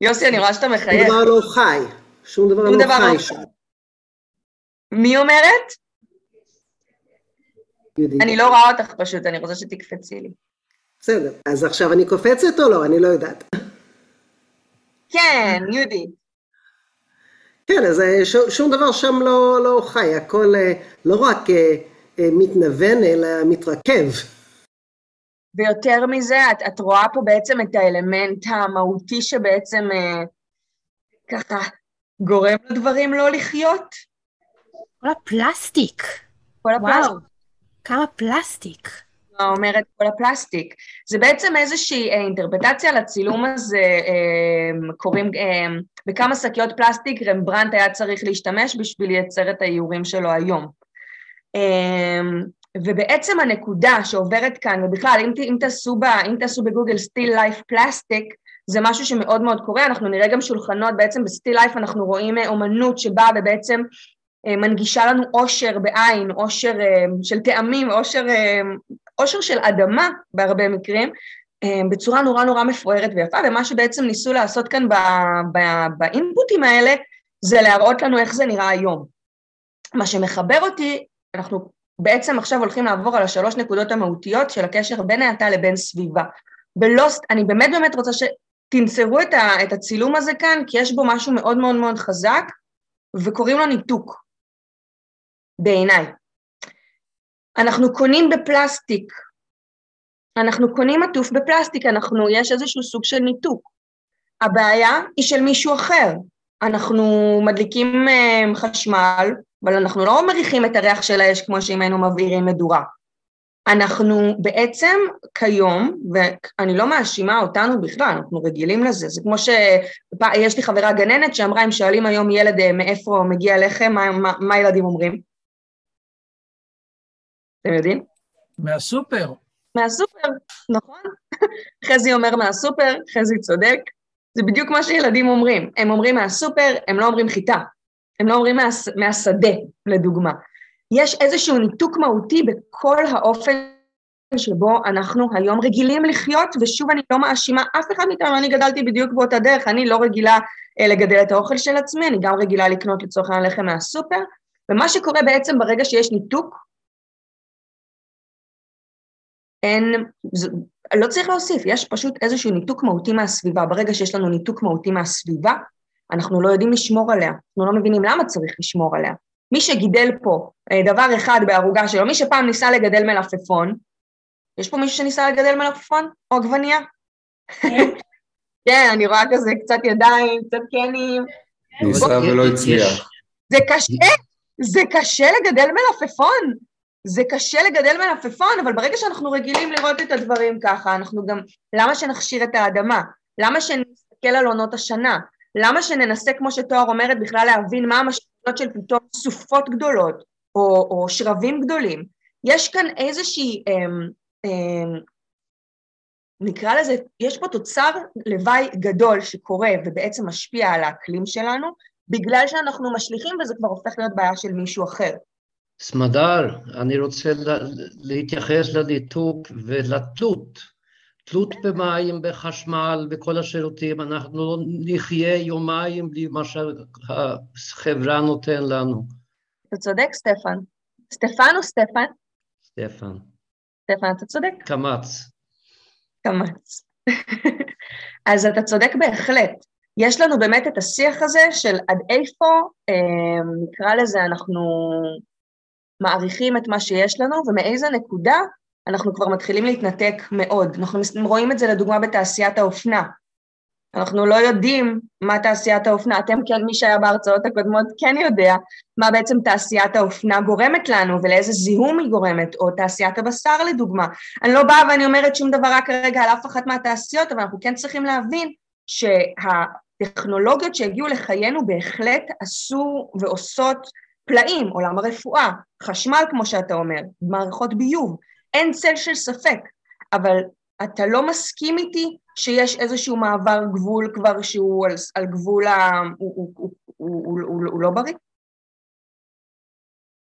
יוסי, אני רואה שאתה מחייך. שום דבר לא חי. שום דבר לא דבר חי לא שם. מי אומרת? אני לא רואה אותך פשוט, אני רוצה שתקפצי לי. בסדר, אז עכשיו אני קופצת או לא? אני לא יודעת. כן, יהודית. כן, אז אה, שום דבר שם לא, לא חי, הכל אה, לא רק אה, מתנוון, אלא מתרכב. ויותר מזה, את, את רואה פה בעצם את האלמנט המהותי שבעצם אה, ככה גורם לדברים לא לחיות. כל הפלסטיק. כל הפלסטיק. וואו, כמה פלסטיק. אומרת כל הפלסטיק. זה בעצם איזושהי אה, אינטרפטציה לצילום הזה, אה, קוראים, אה, בכמה שקיות פלסטיק רמברנט היה צריך להשתמש בשביל לייצר את האיורים שלו היום. ובעצם הנקודה שעוברת כאן, ובכלל, אם, אם, תעשו, ב, אם תעשו בגוגל still life plastic, זה משהו שמאוד מאוד קורה, אנחנו נראה גם שולחנות, בעצם ב still life אנחנו רואים אומנות שבאה ובעצם מנגישה לנו אושר בעין, אושר של טעמים, אושר, אושר של אדמה בהרבה מקרים, בצורה נורא נורא מפוארת ויפה, ומה שבעצם ניסו לעשות כאן באינפוטים האלה, זה להראות לנו איך זה נראה היום. מה שמחבר אותי, אנחנו בעצם עכשיו הולכים לעבור על השלוש נקודות המהותיות של הקשר בין האטה לבין סביבה. ולא, אני באמת באמת רוצה שתנצרו את, ה, את הצילום הזה כאן, כי יש בו משהו מאוד מאוד מאוד חזק, וקוראים לו ניתוק, בעיניי. אנחנו קונים בפלסטיק, אנחנו קונים עטוף בפלסטיק, אנחנו, יש איזשהו סוג של ניתוק. הבעיה היא של מישהו אחר. אנחנו מדליקים אה, חשמל, אבל אנחנו לא מריחים את הריח של האש כמו שאם היינו מבעירים מדורה. אנחנו בעצם כיום, ואני לא מאשימה אותנו בכלל, אנחנו רגילים לזה, זה כמו שיש לי חברה גננת שאמרה, אם שואלים היום ילד אה, מאיפה מגיע לחם, מה, מה, מה ילדים אומרים? אתם יודעים? מהסופר. מהסופר, נכון. חזי אומר מהסופר, חזי צודק, זה בדיוק מה שילדים אומרים. הם אומרים מהסופר, הם לא אומרים חיטה. הם לא אומרים מה, מהשדה, לדוגמה. יש איזשהו ניתוק מהותי בכל האופן שבו אנחנו היום רגילים לחיות, ושוב אני לא מאשימה אף אחד מאיתנו, אני גדלתי בדיוק באותה דרך, אני לא רגילה אה, לגדל את האוכל של עצמי, אני גם רגילה לקנות לצורך העניין לחם מהסופר, ומה שקורה בעצם ברגע שיש ניתוק, אין, זה, לא צריך להוסיף, יש פשוט איזשהו ניתוק מהותי מהסביבה. ברגע שיש לנו ניתוק מהותי מהסביבה, אנחנו לא יודעים לשמור עליה, אנחנו לא מבינים למה צריך לשמור עליה. מי שגידל פה אה, דבר אחד בערוגה שלו, מי שפעם ניסה לגדל מלפפון, יש פה מישהו שניסה לגדל מלפפון או עגבנייה? כן, אני רואה כזה קצת ידיים, קצת קנים. ניסה ולא הצליח. זה קשה, זה קשה לגדל מלפפון. זה קשה לגדל מלפפון, אבל ברגע שאנחנו רגילים לראות את הדברים ככה, אנחנו גם, למה שנכשיר את האדמה? למה שנסתכל על עונות השנה? למה שננסה, כמו שתואר אומרת, בכלל להבין מה המשמעויות של פתאום סופות גדולות, או, או שבבים גדולים? יש כאן איזושהי, אמ, אמ, נקרא לזה, יש פה תוצר לוואי גדול שקורה ובעצם משפיע על האקלים שלנו, בגלל שאנחנו משליכים וזה כבר הופך להיות בעיה של מישהו אחר. סמדר, אני רוצה להתייחס לניתוק ולתלות. תלות במים, בחשמל, בכל השירותים, אנחנו לא נחיה יומיים בלי מה שהחברה נותן לנו. אתה צודק, סטפן. סטפן או סטפן? סטפן. סטפן, אתה צודק. קמץ. קמץ. אז אתה צודק בהחלט. יש לנו באמת את השיח הזה של עד איפה, אה, נקרא לזה, אנחנו מעריכים את מה שיש לנו, ומאיזה נקודה אנחנו כבר מתחילים להתנתק מאוד. אנחנו רואים את זה לדוגמה בתעשיית האופנה. אנחנו לא יודעים מה תעשיית האופנה, אתם כן, מי שהיה בהרצאות הקודמות כן יודע מה בעצם תעשיית האופנה גורמת לנו ולאיזה זיהום היא גורמת, או תעשיית הבשר לדוגמה. אני לא באה ואני אומרת שום דבר רק כרגע על אף אחת מהתעשיות, אבל אנחנו כן צריכים להבין שהטכנולוגיות שהגיעו לחיינו בהחלט עשו ועושות פלאים, עולם הרפואה, חשמל כמו שאתה אומר, מערכות ביוב, אין צל של ספק, אבל אתה לא מסכים איתי שיש איזשהו מעבר גבול כבר שהוא על, על גבול ה... הוא, הוא, הוא, הוא, הוא, הוא, הוא לא בריא?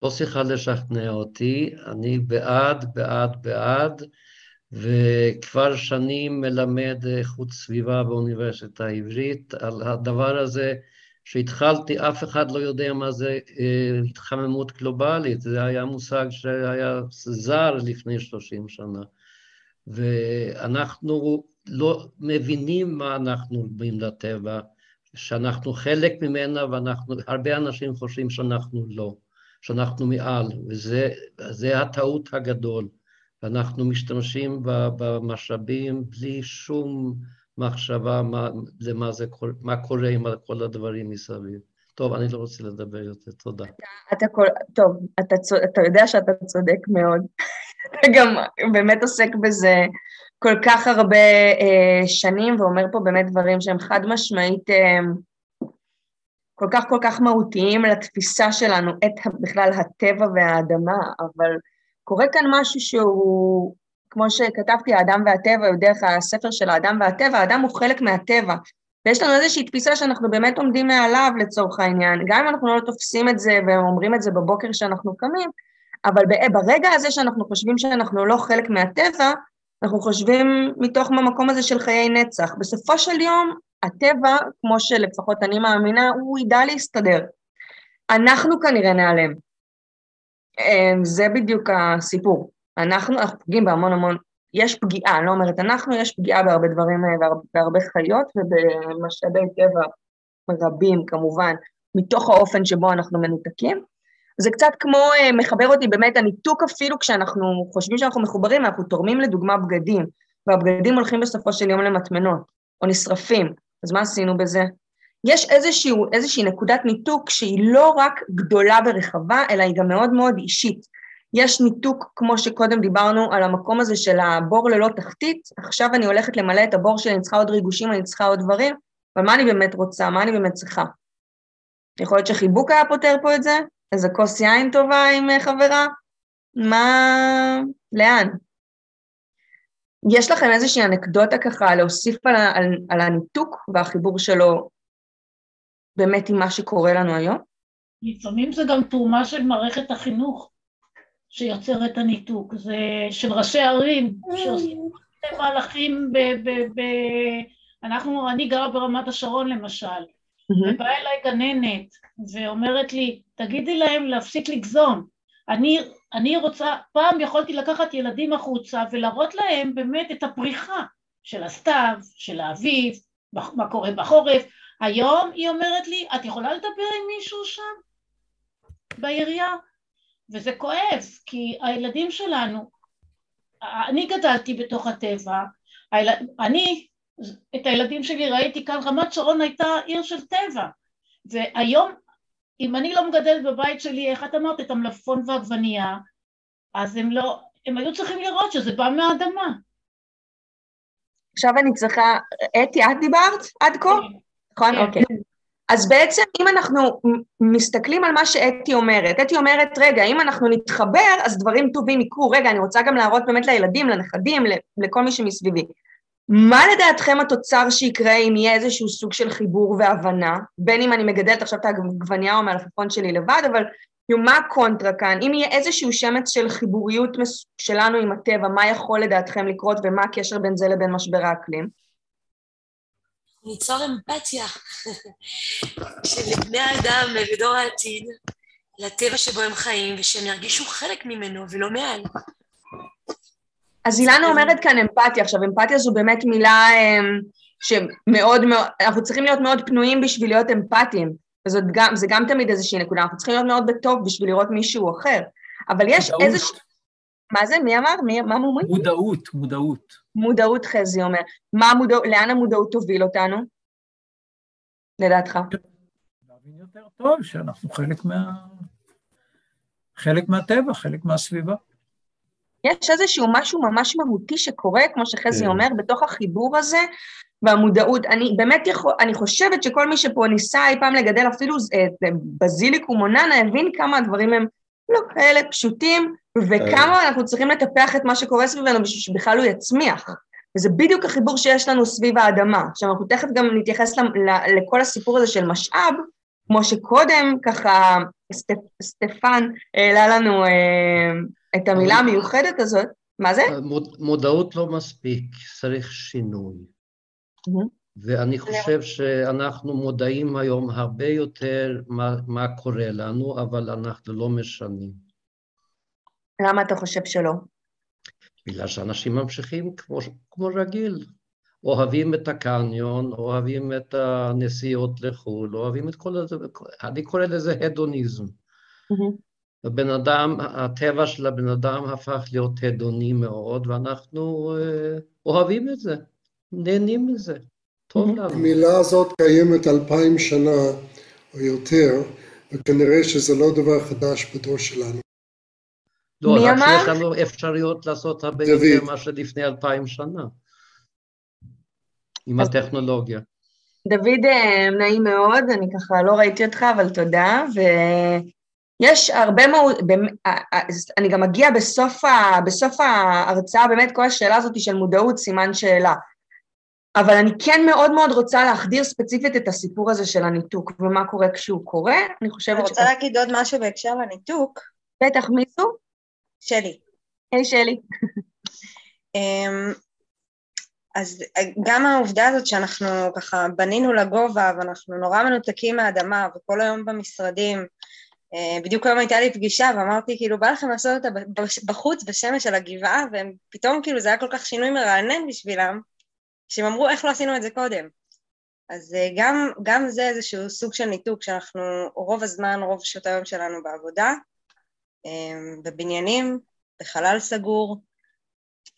לא צריכה לשכנע אותי, אני בעד, בעד, בעד, וכבר שנים מלמד איכות סביבה באוניברסיטה העברית על הדבר הזה. כשהתחלתי, אף אחד לא יודע מה זה אה, התחממות גלובלית, זה היה מושג שהיה זר לפני 30 שנה. ואנחנו לא מבינים מה אנחנו אומרים לטבע, שאנחנו חלק ממנה ואנחנו, הרבה אנשים חושבים שאנחנו לא, שאנחנו מעל, וזה הטעות הגדול. ואנחנו משתמשים במשאבים בלי שום מחשבה מה, למה זה, מה קורה עם כל הדברים מסביב. טוב, אני לא רוצה לדבר יותר, תודה. אתה, אתה כל, טוב, אתה, אתה יודע שאתה צודק מאוד. אתה גם באמת עוסק בזה כל כך הרבה אה, שנים, ואומר פה באמת דברים שהם חד משמעית אה, כל כך כל כך מהותיים לתפיסה שלנו, את בכלל הטבע והאדמה, אבל קורה כאן משהו שהוא כמו שכתבתי, האדם והטבע, דרך הספר של האדם והטבע, האדם הוא חלק מהטבע. ויש לנו איזושהי תפיסה שאנחנו באמת עומדים מעליו לצורך העניין, גם אם אנחנו לא תופסים את זה ואומרים את זה בבוקר שאנחנו קמים, אבל ברגע הזה שאנחנו חושבים שאנחנו לא חלק מהטבע, אנחנו חושבים מתוך המקום הזה של חיי נצח. בסופו של יום, הטבע, כמו שלפחות אני מאמינה, הוא ידע להסתדר. אנחנו כנראה נעלם. אה, זה בדיוק הסיפור. אנחנו, אנחנו פוגעים בהמון המון, יש פגיעה, אני לא אומרת אנחנו, יש פגיעה בהרבה דברים, בהרבה, בהרבה חיות ובמשאבי טבע רבים כמובן, מתוך האופן שבו אנחנו מנותקים. זה קצת כמו, אה, מחבר אותי באמת, הניתוק אפילו כשאנחנו חושבים שאנחנו מחוברים, אנחנו תורמים לדוגמה בגדים, והבגדים הולכים בסופו של יום למטמנות, או נשרפים, אז מה עשינו בזה? יש איזשהו, איזושהי נקודת ניתוק שהיא לא רק גדולה ורחבה, אלא היא גם מאוד מאוד אישית. יש ניתוק, כמו שקודם דיברנו על המקום הזה של הבור ללא תחתית, עכשיו אני הולכת למלא את הבור שלי, אני צריכה עוד ריגושים, אני צריכה עוד דברים, אבל מה אני באמת רוצה, מה אני באמת צריכה? יכול להיות שחיבוק היה פותר פה את זה? איזה כוס יין טובה עם אה, חברה? מה... לאן? יש לכם איזושהי אנקדוטה ככה להוסיף על, על, על הניתוק והחיבור שלו באמת עם מה שקורה לנו היום? לפעמים זה גם תרומה של מערכת החינוך. שיוצר את הניתוק, זה של ראשי ערים שעושים מהלכים ב... ב, ב אנחנו, אני גרה ברמת השרון למשל, mm-hmm. ובאה אליי גננת ואומרת לי, תגידי להם להפסיק לגזום. אני, אני רוצה, פעם יכולתי לקחת ילדים החוצה ולהראות להם באמת את הפריחה של הסתיו, של האביב, מה קורה בחורף. היום היא אומרת לי, את יכולה לדבר עם מישהו שם בעירייה? וזה כואב, כי הילדים שלנו, אני גדלתי בתוך הטבע, היל... אני את הילדים שלי ראיתי כאן, רמת שרון הייתה עיר של טבע, והיום אם אני לא מגדלת בבית שלי, איך את אמרת, את המלפפון ועגבנייה, אז הם לא, הם היו צריכים לראות שזה בא מהאדמה. עכשיו אני צריכה, אתי, את דיברת עד כה? כן. נכון? כן. אוקיי. אז בעצם אם אנחנו מסתכלים על מה שאתי אומרת, אתי אומרת, רגע, אם אנחנו נתחבר, אז דברים טובים יקרו. רגע, אני רוצה גם להראות באמת לילדים, לנכדים, לכל מי שמסביבי. מה לדעתכם התוצר שיקרה אם יהיה איזשהו סוג של חיבור והבנה, בין אם אני מגדלת עכשיו את העגבנייה או מהלפפון שלי לבד, אבל מה הקונטרה כאן? אם יהיה איזשהו שמץ של חיבוריות שלנו עם הטבע, מה יכול לדעתכם לקרות ומה הקשר בין זה לבין משבר האקלים? ניצור אמפתיה של בני האדם ודור העתיד לטבע שבו הם חיים, ושהם ירגישו חלק ממנו ולא מעל. אז אילנה אומרת כאן אמפתיה. עכשיו, אמפתיה זו באמת מילה אמ, שמאוד מאוד, אנחנו צריכים להיות מאוד פנויים בשביל להיות אמפתיים, וזה גם, גם תמיד איזושהי נקודה, אנחנו צריכים להיות מאוד בטוב בשביל לראות מישהו אחר, אבל יש איזושהי... מה זה? מי אמר? מי, מה אומרים? מודעות, מודעות. מודעות, חזי אומר. מה המודע... לאן המודעות תוביל אותנו? לדעתך? להבין יותר טוב שאנחנו חלק מה... חלק מהטבע, חלק מהסביבה. יש איזשהו משהו ממש מהותי שקורה, כמו שחזי כן. אומר, בתוך החיבור הזה והמודעות. אני באמת יכול, אני חושבת שכל מי שפה ניסה אי פעם לגדל אפילו אה, בזיליק ומוננה, הבין כמה הדברים הם לא כאלה פשוטים, וכמה אנחנו צריכים לטפח את מה שקורה סביבנו בשביל שבכלל הוא יצמיח. וזה בדיוק החיבור שיש לנו סביב האדמה. עכשיו, אנחנו תכף גם נתייחס לכל הסיפור הזה של משאב, כמו שקודם ככה סטפ, סטפן העלה לנו אה, את המילה המיוחדת הזאת. מה זה? מודעות לא מספיק, צריך שינוי. ואני חושב שאנחנו מודעים היום הרבה יותר מה, מה קורה לנו, אבל אנחנו לא משנים. למה אתה חושב שלא? בגלל שאנשים ממשיכים כמו, כמו רגיל. אוהבים את הקניון, אוהבים את הנסיעות לחו"ל, אוהבים את כל זה, אני קורא לזה הדוניזם. הבן אדם, הטבע של הבן אדם הפך להיות הדוני מאוד, ואנחנו אה, אוהבים את זה, נהנים מזה. המילה הזאת קיימת אלפיים שנה או יותר, וכנראה שזה לא דבר חדש בדור שלנו. לא, רק שיש לנו אפשרויות לעשות הרבה יותר ממה שלפני אלפיים שנה, עם הטכנולוגיה. דוד, אה, נעים מאוד, אני ככה לא ראיתי אותך, אבל תודה, ויש הרבה מאוד, אני גם אגיע בסוף, ה, בסוף ההרצאה, באמת כל השאלה הזאת של מודעות, סימן שאלה. אבל אני כן מאוד מאוד רוצה להחדיר ספציפית את הסיפור הזה של הניתוק, ומה קורה כשהוא קורה, אני חושבת ש... אני רוצה להגיד עוד משהו בהקשר לניתוק. בטח, מישהו? שלי. היי, שלי. אמ, אז גם העובדה הזאת שאנחנו ככה בנינו לגובה ואנחנו נורא מנותקים מהאדמה וכל היום במשרדים, אה, בדיוק היום הייתה לי פגישה ואמרתי כאילו בא לכם לעשות אותה בחוץ בשמש על הגבעה ופתאום כאילו זה היה כל כך שינוי מרענן בשבילם שהם אמרו איך לא עשינו את זה קודם. אז אה, גם, גם זה איזשהו סוג של ניתוק שאנחנו רוב הזמן, רוב שעות היום שלנו בעבודה אמ, בבניינים, בחלל סגור,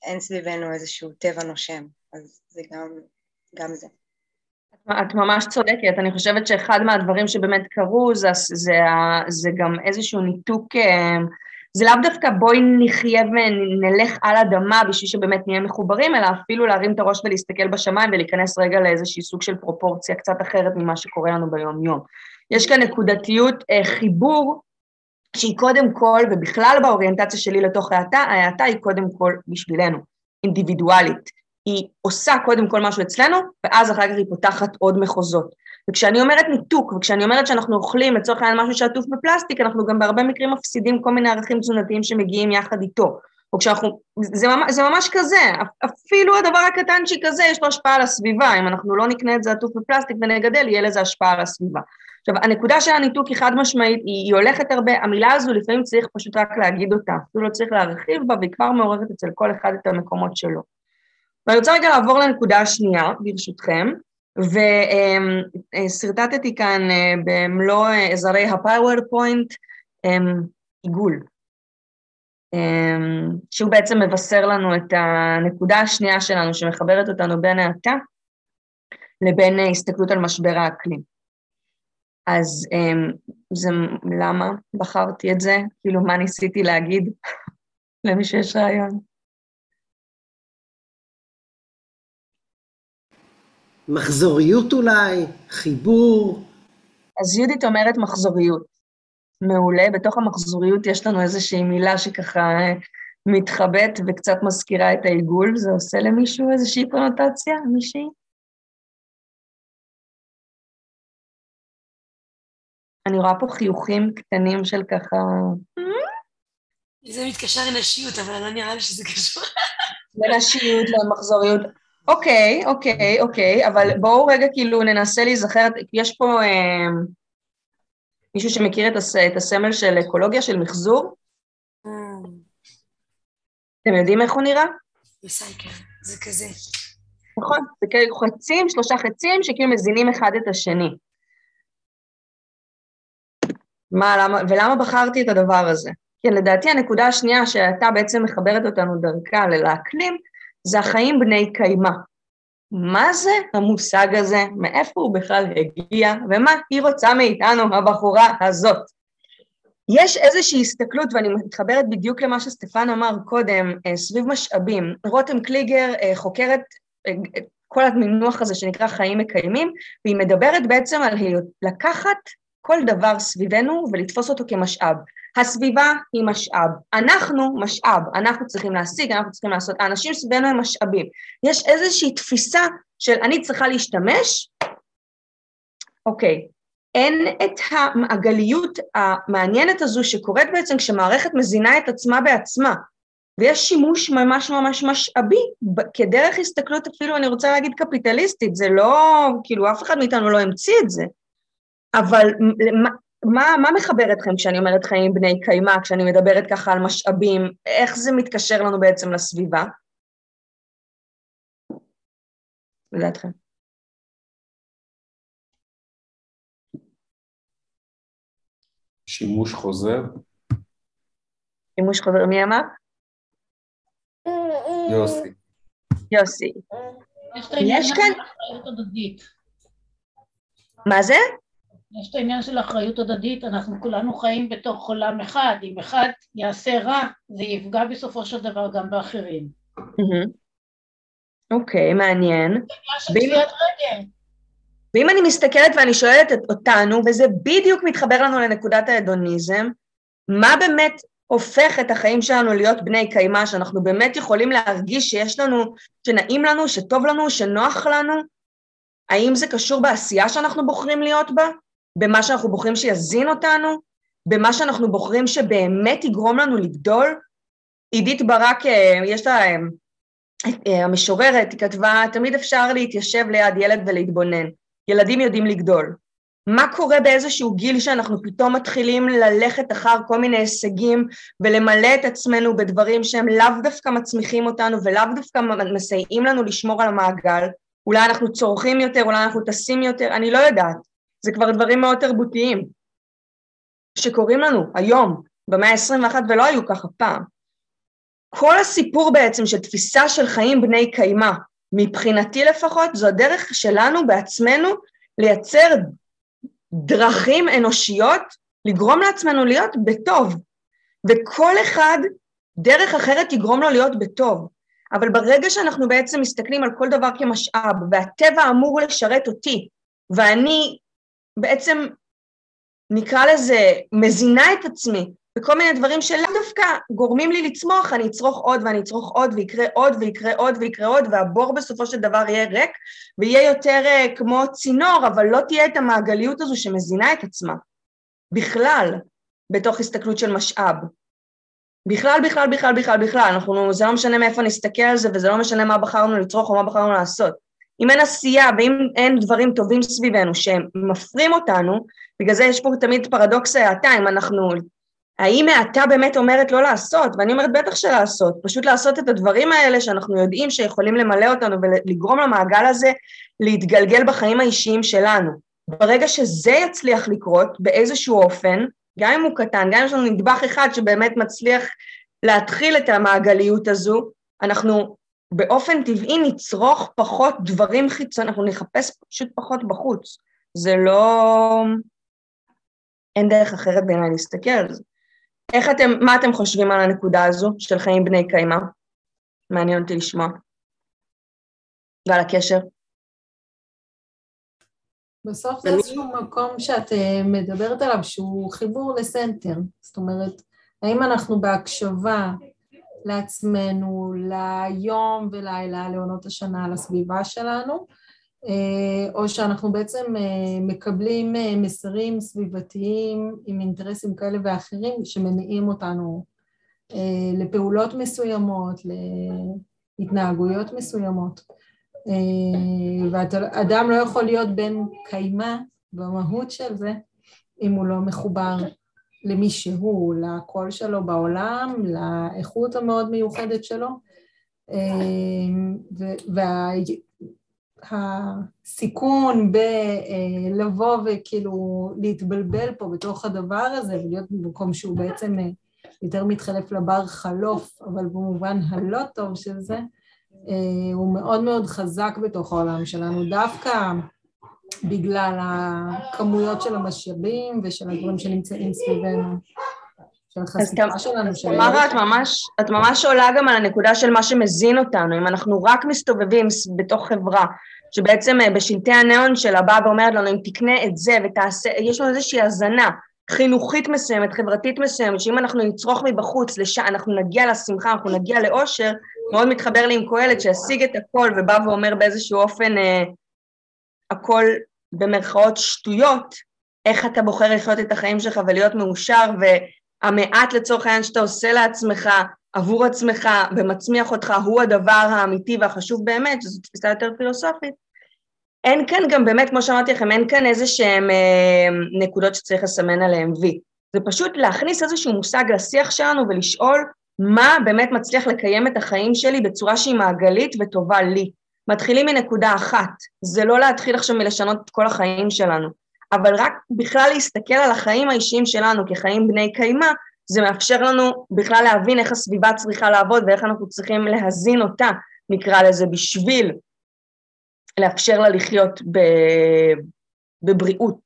אין סביבנו איזשהו טבע נושם, אז זה גם, גם זה. את ממש צודקת, אני חושבת שאחד מהדברים שבאמת קרו זה, זה, זה גם איזשהו ניתוק, אמ, זה לאו דווקא בואי נחיה ונלך על אדמה בשביל שבאמת נהיה מחוברים, אלא אפילו להרים את הראש ולהסתכל בשמיים ולהיכנס רגע לאיזושהי סוג של פרופורציה קצת אחרת ממה שקורה לנו ביום-יום. יש כאן נקודתיות, אה, חיבור שהיא קודם כל, ובכלל באוריינטציה שלי לתוך ההאטה, ההאטה היא קודם כל בשבילנו, אינדיבידואלית. היא עושה קודם כל משהו אצלנו, ואז אחר כך היא פותחת עוד מחוזות. וכשאני אומרת ניתוק, וכשאני אומרת שאנחנו אוכלים לצורך העניין משהו שעטוף בפלסטיק, אנחנו גם בהרבה מקרים מפסידים כל מיני ערכים תזונתיים שמגיעים יחד איתו. או כשאנחנו, זה ממש, זה ממש כזה, אפילו הדבר הקטנצ'י כזה יש לו השפעה על הסביבה, אם אנחנו לא נקנה את זה עטוף בפלסטיק ונגדל, יהיה לזה השפעה על הסביבה. עכשיו, הנקודה של הניתוק היא חד משמעית, היא, היא הולכת הרבה, המילה הזו לפעמים צריך פשוט רק להגיד אותה, אפילו לא צריך להרחיב בה, והיא כבר מעוררת אצל כל אחד את המקומות שלו. ואני רוצה רגע לעבור לנקודה השנייה, ברשותכם, ושרטטתי כאן אה, במלוא עזרי הפאורפוינט עיגול, שהוא בעצם מבשר לנו את הנקודה השנייה שלנו, שמחברת אותנו בין האטה לבין הסתכלות על משבר האקלים. אז זה, למה בחרתי את זה? כאילו, מה ניסיתי להגיד למי שיש רעיון? מחזוריות אולי? חיבור? אז יהודית אומרת מחזוריות. מעולה. בתוך המחזוריות יש לנו איזושהי מילה שככה מתחבאת וקצת מזכירה את העיגול. זה עושה למישהו איזושהי קונוטציה? מישהי? אני רואה פה חיוכים קטנים של ככה... זה מתקשר לנשיות, אבל לא נראה לי שזה קשור. לנשיות, למחזוריות. אוקיי, אוקיי, אוקיי, אבל בואו רגע כאילו ננסה להיזכר, יש פה אה, מישהו שמכיר את, הס, את הסמל של אקולוגיה, של מחזור? Mm. אתם יודעים איך הוא נראה? ריסייקל, זה כזה. נכון, זה כאילו חצים, שלושה חצים שכאילו מזינים אחד את השני. מה, למה, ולמה בחרתי את הדבר הזה? כי לדעתי הנקודה השנייה שאתה בעצם מחברת אותנו דרכה לאקלים, זה החיים בני קיימא. מה זה המושג הזה? מאיפה הוא בכלל הגיע? ומה היא רוצה מאיתנו, הבחורה הזאת? יש איזושהי הסתכלות, ואני מתחברת בדיוק למה שסטפן אמר קודם, אה, סביב משאבים. רותם קליגר אה, חוקרת אה, כל המינוח הזה שנקרא חיים מקיימים, והיא מדברת בעצם על לקחת כל דבר סביבנו ולתפוס אותו כמשאב. הסביבה היא משאב, אנחנו משאב, אנחנו צריכים להשיג, אנחנו צריכים לעשות, האנשים סביבנו הם משאבים. יש איזושהי תפיסה של אני צריכה להשתמש, אוקיי, אין את המעגליות המעניינת הזו שקורית בעצם כשמערכת מזינה את עצמה בעצמה, ויש שימוש ממש ממש משאבי, כדרך הסתכלות אפילו, אני רוצה להגיד קפיטליסטית, זה לא, כאילו אף אחד מאיתנו לא המציא את זה, אבל מה, מה מחבר אתכם כשאני אומרת חיים בני קיימא, כשאני מדברת ככה על משאבים, איך זה מתקשר לנו בעצם לסביבה? לדעתכם. שימוש חוזר. שימוש חוזר, מי אמר? יוסי. יוסי. יש כאן... מה זה? יש את העניין של אחריות הדדית, אנחנו כולנו חיים בתוך עולם אחד, אם אחד יעשה רע, זה יפגע בסופו של דבר גם באחרים. אוקיי, מעניין. ואם אני מסתכלת ואני שואלת אותנו, וזה בדיוק מתחבר לנו לנקודת ההדוניזם, מה באמת הופך את החיים שלנו להיות בני קיימא, שאנחנו באמת יכולים להרגיש שיש לנו, שנעים לנו, שטוב לנו, שנוח לנו? האם זה קשור בעשייה שאנחנו בוחרים להיות בה? במה שאנחנו בוחרים שיזין אותנו, במה שאנחנו בוחרים שבאמת יגרום לנו לגדול. עידית ברק, אה, יש לה, אה, אה, המשוררת, היא כתבה, תמיד אפשר להתיישב ליד ילד ולהתבונן. ילדים יודעים לגדול. מה קורה באיזשהו גיל שאנחנו פתאום מתחילים ללכת אחר כל מיני הישגים ולמלא את עצמנו בדברים שהם לאו דווקא מצמיחים אותנו ולאו דווקא מסייעים לנו לשמור על המעגל? אולי אנחנו צורכים יותר, אולי אנחנו טסים יותר, אני לא יודעת. זה כבר דברים מאוד תרבותיים שקורים לנו היום, במאה ה-21, ולא היו ככה פעם. כל הסיפור בעצם של תפיסה של חיים בני קיימא, מבחינתי לפחות, זו הדרך שלנו בעצמנו לייצר דרכים אנושיות לגרום לעצמנו להיות בטוב, וכל אחד, דרך אחרת תגרום לו להיות בטוב. אבל ברגע שאנחנו בעצם מסתכלים על כל דבר כמשאב, והטבע אמור לשרת אותי, ואני בעצם, נקרא לזה, מזינה את עצמי בכל מיני דברים שלאו דווקא גורמים לי לצמוח, אני אצרוך עוד ואני אצרוך עוד ויקרה עוד ויקרה עוד ויקרה עוד והבור בסופו של דבר יהיה ריק ויהיה יותר uh, כמו צינור, אבל לא תהיה את המעגליות הזו שמזינה את עצמה בכלל בתוך הסתכלות של משאב. בכלל, בכלל, בכלל, בכלל, בכלל, אנחנו, זה לא משנה מאיפה נסתכל על זה וזה לא משנה מה בחרנו לצרוך או מה בחרנו לעשות. אם אין עשייה ואם אין דברים טובים סביבנו שהם מפרים אותנו, בגלל זה יש פה תמיד פרדוקס ההאטה, אם אנחנו, האם האטה באמת אומרת לא לעשות? ואני אומרת בטח שלעשות, פשוט לעשות את הדברים האלה שאנחנו יודעים שיכולים למלא אותנו ולגרום למעגל הזה להתגלגל בחיים האישיים שלנו. ברגע שזה יצליח לקרות באיזשהו אופן, גם אם הוא קטן, גם אם יש לנו נדבך אחד שבאמת מצליח להתחיל את המעגליות הזו, אנחנו באופן טבעי נצרוך פחות דברים חיצוניים, אנחנו נחפש פשוט פחות בחוץ. זה לא... אין דרך אחרת בעיניי להסתכל על זה. איך אתם, מה אתם חושבים על הנקודה הזו של חיים בני קיימא? מעניין אותי לשמוע. ועל הקשר. בסוף זה איזשהו מקום שאת אה, מדברת עליו שהוא חיבור לסנטר. זאת אומרת, האם אנחנו בהקשבה לעצמנו, ליום ולילה, לעונות השנה, לסביבה שלנו, אה, או שאנחנו בעצם אה, מקבלים מסרים סביבתיים עם אינטרסים כאלה ואחרים שמניעים אותנו לפעולות מסוימות, להתנהגויות מסוימות. אה, ואדם לא יכול להיות בן קיימא במהות של זה אם הוא לא מחובר למי שהוא, לקול שלו בעולם, לאיכות המאוד מיוחדת שלו. אה, והסיכון בלבוא וכאילו להתבלבל פה בתוך הדבר הזה ולהיות במקום שהוא בעצם אה, יותר מתחלף לבר חלוף, אבל במובן הלא טוב של זה, אה, הוא מאוד מאוד חזק בתוך העולם שלנו, דווקא בגלל הכמויות של המשאבים ושל הדברים שנמצאים סביבנו. של החשיפה שלנו. של... מרה, את ממש, את ממש עולה גם על הנקודה של מה שמזין אותנו. אם אנחנו רק מסתובבים בתוך חברה, שבעצם אה, בשלטי הניאון שלה באה ואומרת לנו, אם תקנה את זה ותעשה, יש לנו איזושהי הזנה חינוכית מסוימת, חברתית מסוימת, שאם אנחנו נצרוך מבחוץ, לש... אנחנו נגיע לשמחה, אנחנו נגיע לאושר, מאוד מתחבר לי עם קהלת שהשיג את הכל ובא ואומר באיזשהו אופן אה, הכל במרכאות שטויות, איך אתה בוחר לחיות את החיים שלך ולהיות מאושר והמעט לצורך העניין שאתה עושה לעצמך עבור עצמך ומצמיח אותך הוא הדבר האמיתי והחשוב באמת, שזו תפיסה יותר פילוסופית. אין כאן גם באמת, כמו שאמרתי לכם, אין כאן איזה שהן אה, נקודות שצריך לסמן עליהן וי. זה פשוט להכניס איזשהו מושג לשיח שלנו ולשאול מה באמת מצליח לקיים את החיים שלי בצורה שהיא מעגלית וטובה לי. מתחילים מנקודה אחת, זה לא להתחיל עכשיו מלשנות את כל החיים שלנו, אבל רק בכלל להסתכל על החיים האישיים שלנו כחיים בני קיימא, זה מאפשר לנו בכלל להבין איך הסביבה צריכה לעבוד ואיך אנחנו צריכים להזין אותה, נקרא לזה, בשביל לאפשר לה לחיות בבריאות.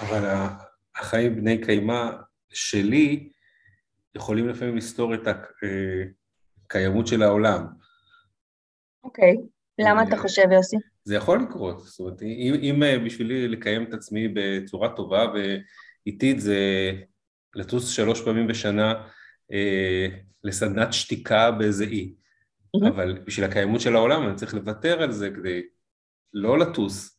אבל החיים בני קיימא שלי יכולים לפעמים לסתור את הקיימות של העולם. אוקיי, למה אתה חושב, יוסי? זה יכול לקרות, זאת אומרת, אם, אם אה, בשבילי לקיים את עצמי בצורה טובה ואיטית זה לטוס שלוש פעמים בשנה אה, לסדנת שתיקה באיזה אי, mm-hmm. אבל בשביל הקיימות של העולם אני צריך לוותר על זה כדי לא לטוס,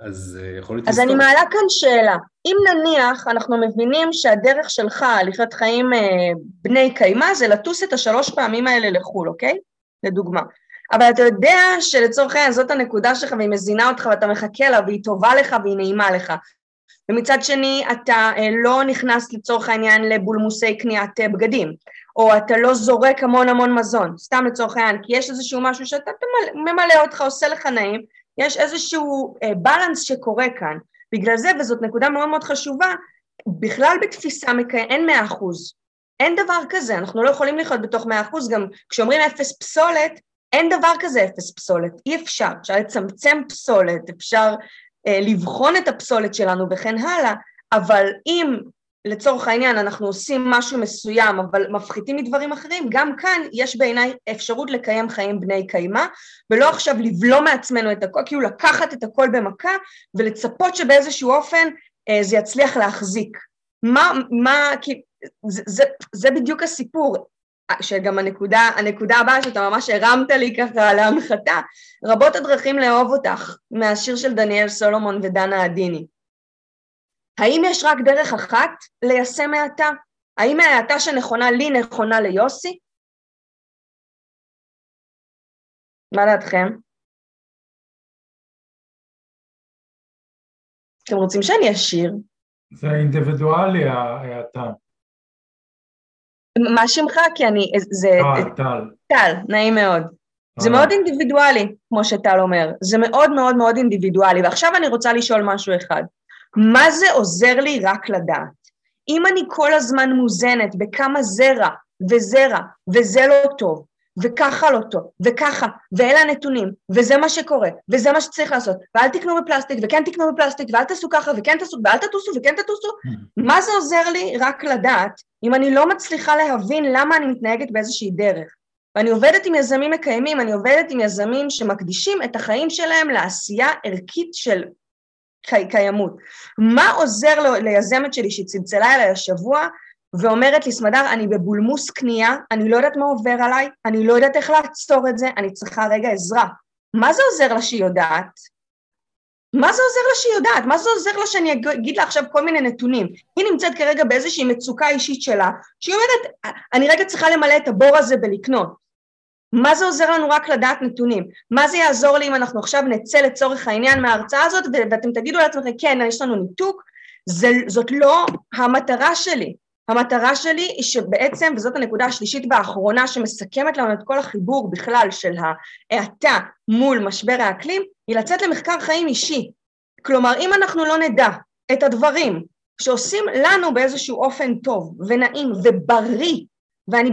אז אה, יכול להיות... אז אני מעלה כאן שאלה. אם נניח אנחנו מבינים שהדרך שלך לחיות חיים אה, בני קיימא זה לטוס את השלוש פעמים האלה לחו"ל, אוקיי? לדוגמה. אבל אתה יודע שלצורך העניין זאת הנקודה שלך והיא מזינה אותך ואתה מחכה לה והיא טובה לך והיא נעימה לך. ומצד שני אתה אה, לא נכנס לצורך העניין לבולמוסי קניית בגדים, או אתה לא זורק המון המון מזון, סתם לצורך העניין, כי יש איזשהו משהו שאתה ממלא אותך, עושה לך נעים, יש איזשהו בלנס אה, שקורה כאן. בגלל זה, וזאת נקודה מאוד מאוד חשובה, בכלל בתפיסה אין מאה אחוז. אין דבר כזה, אנחנו לא יכולים לחיות בתוך מאה אחוז, גם כשאומרים אפס פסולת, אין דבר כזה אפס פסולת, אי אפשר, אפשר לצמצם פסולת, אפשר אה, לבחון את הפסולת שלנו וכן הלאה, אבל אם לצורך העניין אנחנו עושים משהו מסוים אבל מפחיתים מדברים אחרים, גם כאן יש בעיניי אפשרות לקיים חיים בני קיימא ולא עכשיו לבלום מעצמנו את הכל, כאילו לקחת את הכל במכה ולצפות שבאיזשהו אופן אה, זה יצליח להחזיק. מה, מה, כי זה, זה, זה בדיוק הסיפור, שגם הנקודה, הנקודה הבאה שאתה ממש הרמת לי ככה להנחתה, רבות הדרכים לאהוב אותך, מהשיר של דניאל סולומון ודנה עדיני. האם יש רק דרך אחת ליישם האטה? האם ההאטה שנכונה לי נכונה ליוסי? מה דעתכם? אתם רוצים שאני אשיר? זה אינדיבידואלי ההאטה. מה שמך? כי אני... זה... טל, טל. טל, נעים מאוד. זה אה. מאוד אינדיבידואלי, כמו שטל אומר. זה מאוד מאוד מאוד אינדיבידואלי. ועכשיו אני רוצה לשאול משהו אחד. מה זה עוזר לי רק לדעת? אם אני כל הזמן מוזנת בכמה זרע וזה רע, וזה לא טוב, וככה לא טוב, וככה, ואלה הנתונים, וזה מה שקורה, וזה מה שצריך לעשות, ואל תקנו בפלסטיק, וכן תקנו בפלסטיק, ואל תעשו ככה, וכן תעשו, ואל תטוסו, וכן תטוסו, מה זה עוזר לי רק לדעת אם אני לא מצליחה להבין למה אני מתנהגת באיזושהי דרך? ואני עובדת עם יזמים מקיימים, אני עובדת עם יזמים שמקדישים את החיים שלהם לעשייה ערכית של קיימות. מה עוזר ליזמת שלי שצלצלה אליי השבוע ואומרת לי, סמדר, אני בבולמוס קנייה, אני לא יודעת מה עובר עליי, אני לא יודעת איך לעצור את זה, אני צריכה רגע עזרה. מה זה עוזר לה שהיא יודעת? מה זה עוזר לה שהיא יודעת? מה זה עוזר לה שאני אגיד לה עכשיו כל מיני נתונים? היא נמצאת כרגע באיזושהי מצוקה אישית שלה, שהיא אומרת, אני רגע צריכה למלא את הבור הזה בלקנות. מה זה עוזר לנו רק לדעת נתונים? מה זה יעזור לי אם אנחנו עכשיו נצא לצורך העניין מההרצאה הזאת ואתם תגידו לעצמכם, כן, יש לנו ניתוק? זה, זאת לא המטרה שלי. המטרה שלי היא שבעצם, וזאת הנקודה השלישית והאחרונה שמסכמת לנו את כל החיבור בכלל של ההאטה מול משבר האקלים, היא לצאת למחקר חיים אישי. כלומר, אם אנחנו לא נדע את הדברים שעושים לנו באיזשהו אופן טוב ונעים ובריא, ואני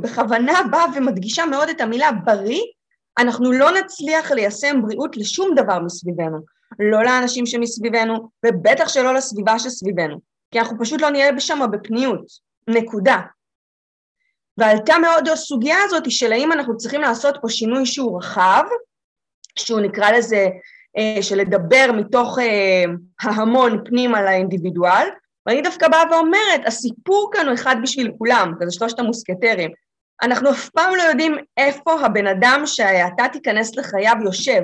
בכוונה באה ומדגישה מאוד את המילה בריא, אנחנו לא נצליח ליישם בריאות לשום דבר מסביבנו. לא לאנשים שמסביבנו, ובטח שלא לסביבה שסביבנו. כי אנחנו פשוט לא נהיה שם בפניות, נקודה. ועלתה מאוד הסוגיה הזאת של האם אנחנו צריכים לעשות פה שינוי שהוא רחב, שהוא נקרא לזה אה, של לדבר מתוך אה, ההמון פנימה לאינדיבידואל, ואני דווקא באה ואומרת, הסיפור כאן הוא אחד בשביל כולם, וזה שלושת המוסקטרים. אנחנו אף פעם לא יודעים איפה הבן אדם שההאטה תיכנס לחייו יושב.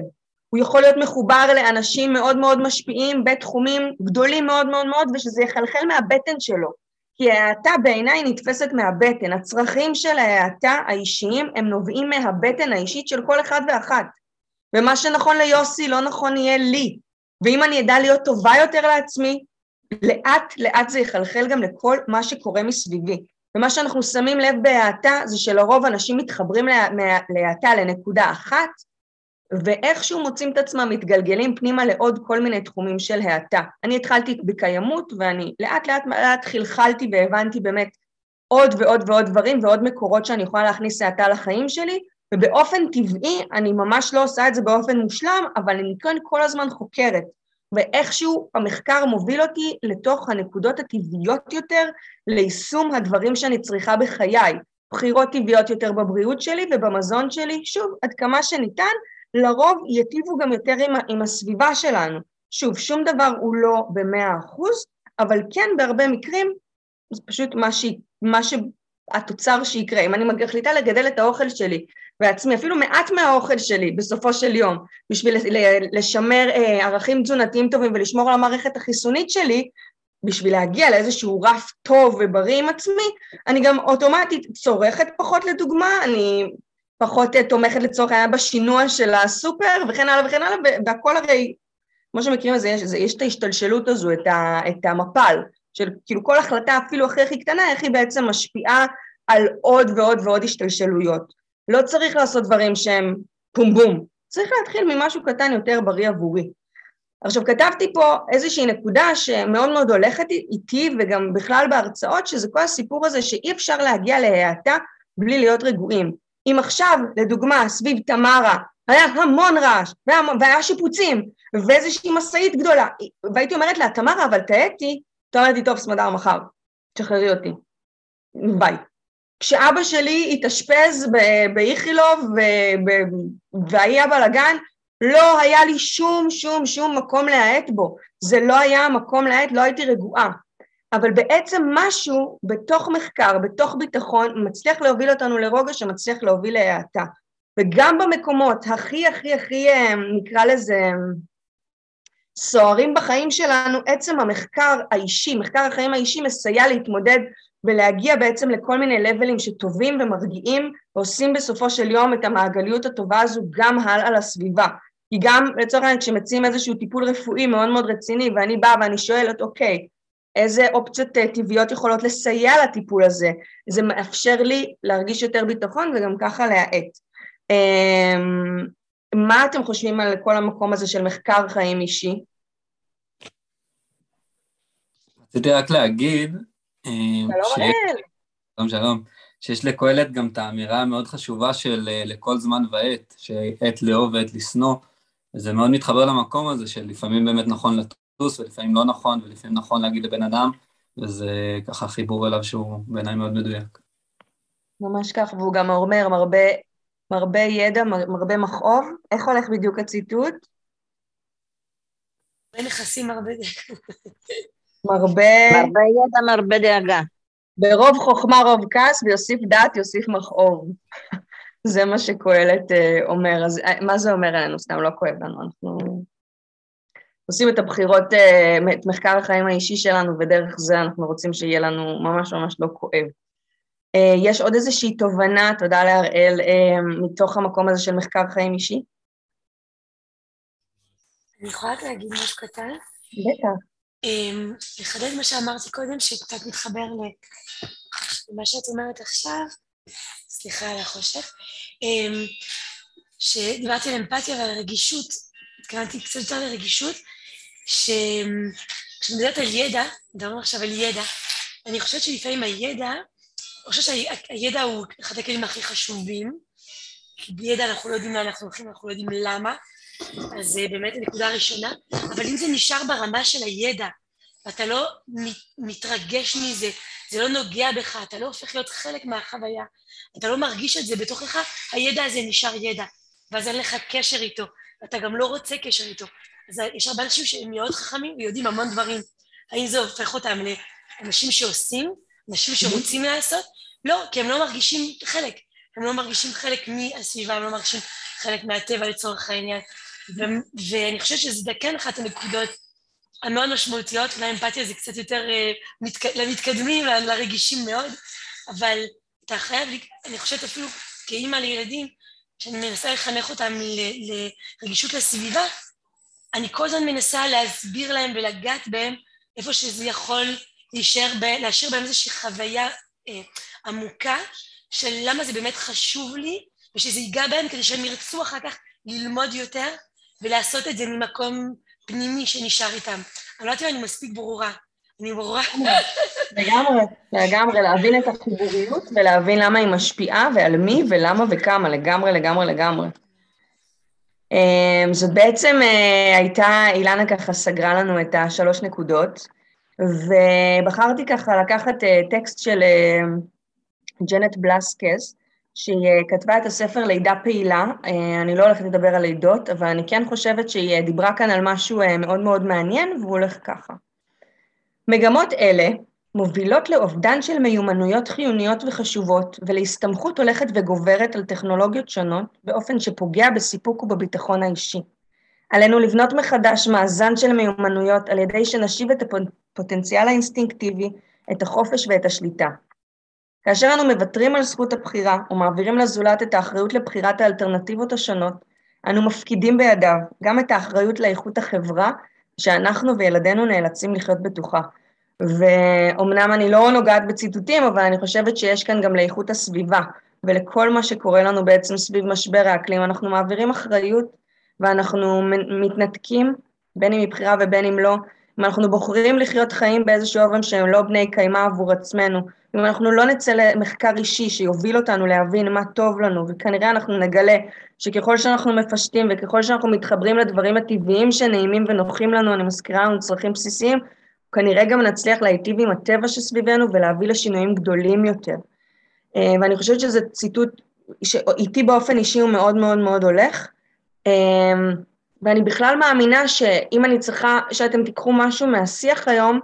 הוא יכול להיות מחובר לאנשים מאוד מאוד משפיעים בתחומים גדולים מאוד מאוד מאוד, ושזה יחלחל מהבטן שלו. כי ההאטה בעיניי נתפסת מהבטן. הצרכים של ההאטה האישיים הם נובעים מהבטן האישית של כל אחד ואחת. ומה שנכון ליוסי לא נכון יהיה לי. ואם אני אדע להיות טובה יותר לעצמי, לאט לאט זה יחלחל גם לכל מה שקורה מסביבי. ומה שאנחנו שמים לב בהאטה זה שלרוב אנשים מתחברים להאטה לנקודה אחת, ואיכשהו מוצאים את עצמם מתגלגלים פנימה לעוד כל מיני תחומים של האטה. אני התחלתי בקיימות ואני לאט לאט לאט חלחלתי והבנתי באמת עוד ועוד ועוד דברים ועוד מקורות שאני יכולה להכניס האטה לחיים שלי, ובאופן טבעי, אני ממש לא עושה את זה באופן מושלם, אבל אני כאן כל הזמן חוקרת. ואיכשהו המחקר מוביל אותי לתוך הנקודות הטבעיות יותר ליישום הדברים שאני צריכה בחיי. בחירות טבעיות יותר בבריאות שלי ובמזון שלי, שוב, עד כמה שניתן, לרוב יטיבו גם יותר עם, עם הסביבה שלנו. שוב, שום דבר הוא לא במאה אחוז, אבל כן בהרבה מקרים זה פשוט מה, ש... מה שהתוצר שיקרה. אם אני מחליטה לגדל את האוכל שלי בעצמי, אפילו מעט מהאוכל שלי בסופו של יום, בשביל לשמר אה, ערכים תזונתיים טובים ולשמור על המערכת החיסונית שלי, בשביל להגיע לאיזשהו רף טוב ובריא עם עצמי, אני גם אוטומטית צורכת פחות לדוגמה, אני פחות אה, תומכת לצורך העניין בשינוע של הסופר וכן הלאה וכן הלאה, והכל הרי, כמו שמכירים זה, יש, יש את ההשתלשלות הזו, את, ה, את המפל, של כאילו כל החלטה אפילו הכי הכי קטנה, איך היא בעצם משפיעה על עוד ועוד ועוד השתלשלויות. לא צריך לעשות דברים שהם פום בום, צריך להתחיל ממשהו קטן יותר בריא עבורי. עכשיו כתבתי פה איזושהי נקודה שמאוד מאוד הולכת איתי וגם בכלל בהרצאות, שזה כל הסיפור הזה שאי אפשר להגיע להאטה בלי להיות רגועים. אם עכשיו, לדוגמה, סביב תמרה, היה המון רעש, והיה, והיה שיפוצים, ואיזושהי משאית גדולה, והייתי אומרת לה, תמרה, אבל תהאתי, אתה אומרת לי, טוב, סמדר, מחר, תשחררי אותי, ביי. כשאבא שלי התאשפז באיכילוב והיה בלאגן, לא היה לי שום שום שום מקום להאט בו, זה לא היה המקום להאט, לא הייתי רגועה. אבל בעצם משהו בתוך מחקר, בתוך ביטחון, מצליח להוביל אותנו לרוגע שמצליח להוביל להאטה. וגם במקומות הכי הכי הכי, אה, נקרא לזה, סוערים בחיים שלנו, עצם המחקר האישי, מחקר החיים האישי מסייע להתמודד ולהגיע בעצם לכל מיני לבלים שטובים ומרגיעים ועושים בסופו של יום את המעגליות הטובה הזו גם הלאה לסביבה. כי גם לצורך העניין כשמציעים איזשהו טיפול רפואי מאוד מאוד רציני ואני באה ואני שואלת אוקיי איזה אופציות אה, טבעיות יכולות לסייע לטיפול הזה, זה מאפשר לי להרגיש יותר ביטחון וגם ככה להאט. אמ, מה אתם חושבים על כל המקום הזה של מחקר חיים אישי? רציתי רק להגיד, שלום אל. שלום, שלום. שיש לקהלת גם את האמירה המאוד חשובה של אה, לכל זמן ועת, שעת לאהוב ועת לשנוא. וזה מאוד מתחבר למקום הזה שלפעמים באמת נכון לטוס ולפעמים לא נכון, ולפעמים נכון להגיד לבן אדם, וזה ככה חיבור אליו שהוא בעיניי מאוד מדויק. ממש כך, והוא גם אומר מרבה, מרבה ידע, מרבה מכאוב. איך הולך בדיוק הציטוט? הרבה נכסים, הרבה. מרבה... מרבה ידע, מרבה דאגה. ברוב חוכמה רוב כעס, ויוסיף דעת יוסיף מכאוב. זה מה שקהלת אה, אומר. אז אה, מה זה אומר עלינו? סתם לא כואב לנו, אנחנו עושים את הבחירות, אה, את מחקר החיים האישי שלנו, ודרך זה אנחנו רוצים שיהיה לנו ממש ממש לא כואב. יש עוד איזושהי תובנה, תודה להראל, מתוך המקום הזה של מחקר חיים אישי? אני יכולה רק להגיד משהו קטן? בטח. אמ, לחדד מה שאמרתי קודם, שקצת מתחבר למה שאת אומרת עכשיו, סליחה על החושך, אמ, שדיברתי על אמפתיה ועל רגישות, התכוונתי קצת יותר לרגישות, שכשאני מדברת על ידע, מדברים עכשיו על ידע, אני חושבת שלפעמים הידע, אני חושבת שהידע הוא אחד הכלים הכי חשובים, כי בלי ידע אנחנו לא יודעים לאן אנחנו הולכים, אנחנו לא יודעים למה, אז זה באמת הנקודה הראשונה, אבל אם זה נשאר ברמה של הידע, ואתה לא מתרגש מזה, זה לא נוגע בך, אתה לא הופך להיות חלק מהחוויה, אתה לא מרגיש את זה בתוכך, הידע הזה נשאר ידע, ואז אין לך קשר איתו, ואתה גם לא רוצה קשר איתו. אז יש הרבה אנשים שהם מאוד חכמים ויודעים המון דברים. האם זה הופך אותם לאנשים שעושים, אנשים שרוצים לעשות? לא, כי הם לא מרגישים חלק. הם לא מרגישים חלק מהסביבה, הם לא מרגישים חלק מהטבע לצורך העניין. ו- ואני חושבת שזה כן אחת הנקודות המאוד משמעותיות, אולי אמפתיה זה קצת יותר uh, מתק... למתקדמים, לרגישים מאוד, אבל אתה חייב, אני חושבת אפילו כאימא לילדים, שאני מנסה לחנך אותם ל- לרגישות לסביבה, אני כל הזמן מנסה להסביר להם ולגעת בהם איפה שזה יכול להישאר, ב... להשאיר בהם איזושהי חוויה אה, עמוקה של למה זה באמת חשוב לי, ושזה ייגע בהם כדי שהם ירצו אחר כך ללמוד יותר ולעשות את זה ממקום פנימי שנשאר איתם. אני לא יודעת אם אני מספיק ברורה. אני ברורה. לגמרי, לגמרי, להבין את החיבוריות ולהבין למה היא משפיעה ועל מי ולמה וכמה, לגמרי, לגמרי, לגמרי. אמ, זאת בעצם אה, הייתה, אילנה ככה סגרה לנו את השלוש נקודות, ובחרתי ככה לקחת אה, טקסט של אה, ג'נט בלסקס, שהיא אה, כתבה את הספר לידה פעילה, אה, אני לא הולכת לדבר על לידות, אבל אני כן חושבת שהיא אה, דיברה כאן על משהו מאוד מאוד מעניין, והוא הולך ככה. מגמות אלה מובילות לאובדן של מיומנויות חיוניות וחשובות ולהסתמכות הולכת וגוברת על טכנולוגיות שונות באופן שפוגע בסיפוק ובביטחון האישי. עלינו לבנות מחדש מאזן של מיומנויות על ידי שנשיב את הפוטנציאל האינסטינקטיבי, את החופש ואת השליטה. כאשר אנו מוותרים על זכות הבחירה ומעבירים לזולת את האחריות לבחירת האלטרנטיבות השונות, אנו מפקידים בידיו גם את האחריות לאיכות החברה שאנחנו וילדינו נאלצים לחיות בתוכה. ואומנם אני לא נוגעת בציטוטים, אבל אני חושבת שיש כאן גם לאיכות הסביבה, ולכל מה שקורה לנו בעצם סביב משבר האקלים, אנחנו מעבירים אחריות ואנחנו מתנתקים, בין אם מבחירה ובין אם לא, אם אנחנו בוחרים לחיות חיים באיזשהו אופן שהם לא בני קיימא עבור עצמנו, אם אנחנו לא נצא למחקר אישי שיוביל אותנו להבין מה טוב לנו, וכנראה אנחנו נגלה שככל שאנחנו מפשטים וככל שאנחנו מתחברים לדברים הטבעיים שנעימים ונוחים לנו, אני מזכירה לנו צרכים בסיסיים, כנראה גם נצליח להיטיב עם הטבע שסביבנו ולהביא לשינויים גדולים יותר. אה, ואני חושבת שזה ציטוט שאיתי באופן אישי הוא מאוד מאוד מאוד הולך. ואני בכלל מאמינה שאם אני צריכה, שאתם תיקחו משהו מהשיח היום,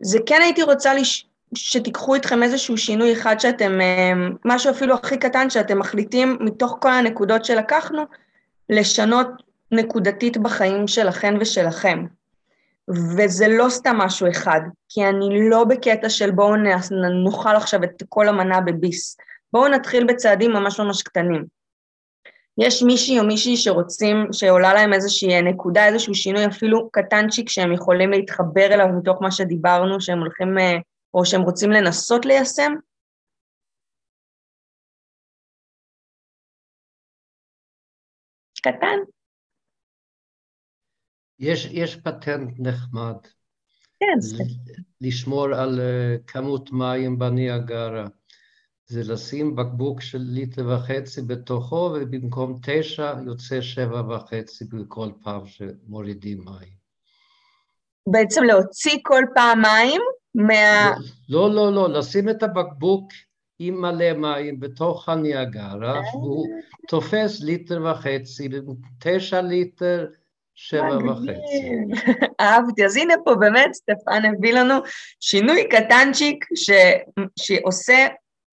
זה כן הייתי רוצה לש... שתיקחו איתכם איזשהו שינוי אחד שאתם, אה, משהו אפילו הכי קטן שאתם מחליטים מתוך כל הנקודות שלקחנו, לשנות נקודתית בחיים שלכם ושלכם. וזה לא סתם משהו אחד, כי אני לא בקטע של בואו נאכל עכשיו את כל המנה בביס. בואו נתחיל בצעדים ממש ממש קטנים. יש מישהי או מישהי שרוצים, שעולה להם איזושהי נקודה, איזשהו שינוי אפילו קטנצ'יק שהם יכולים להתחבר אליו מתוך מה שדיברנו, שהם הולכים, אה, או שהם רוצים לנסות ליישם? קטן. יש, יש פטנט נחמד. כן. לשמור על uh, כמות מים בניאגרה. זה לשים בקבוק של ליטר וחצי בתוכו, ובמקום תשע יוצא שבע וחצי בכל פעם שמורידים מים. בעצם להוציא כל פעם מים מה... לא, לא, לא, לשים את הבקבוק עם מלא מים בתוך הניאגרה, והוא תופס ליטר וחצי, תשע ליטר, שבע וחצי. אהבתי. אז הנה פה באמת סטפן הביא לנו שינוי קטנצ'יק ש... שעושה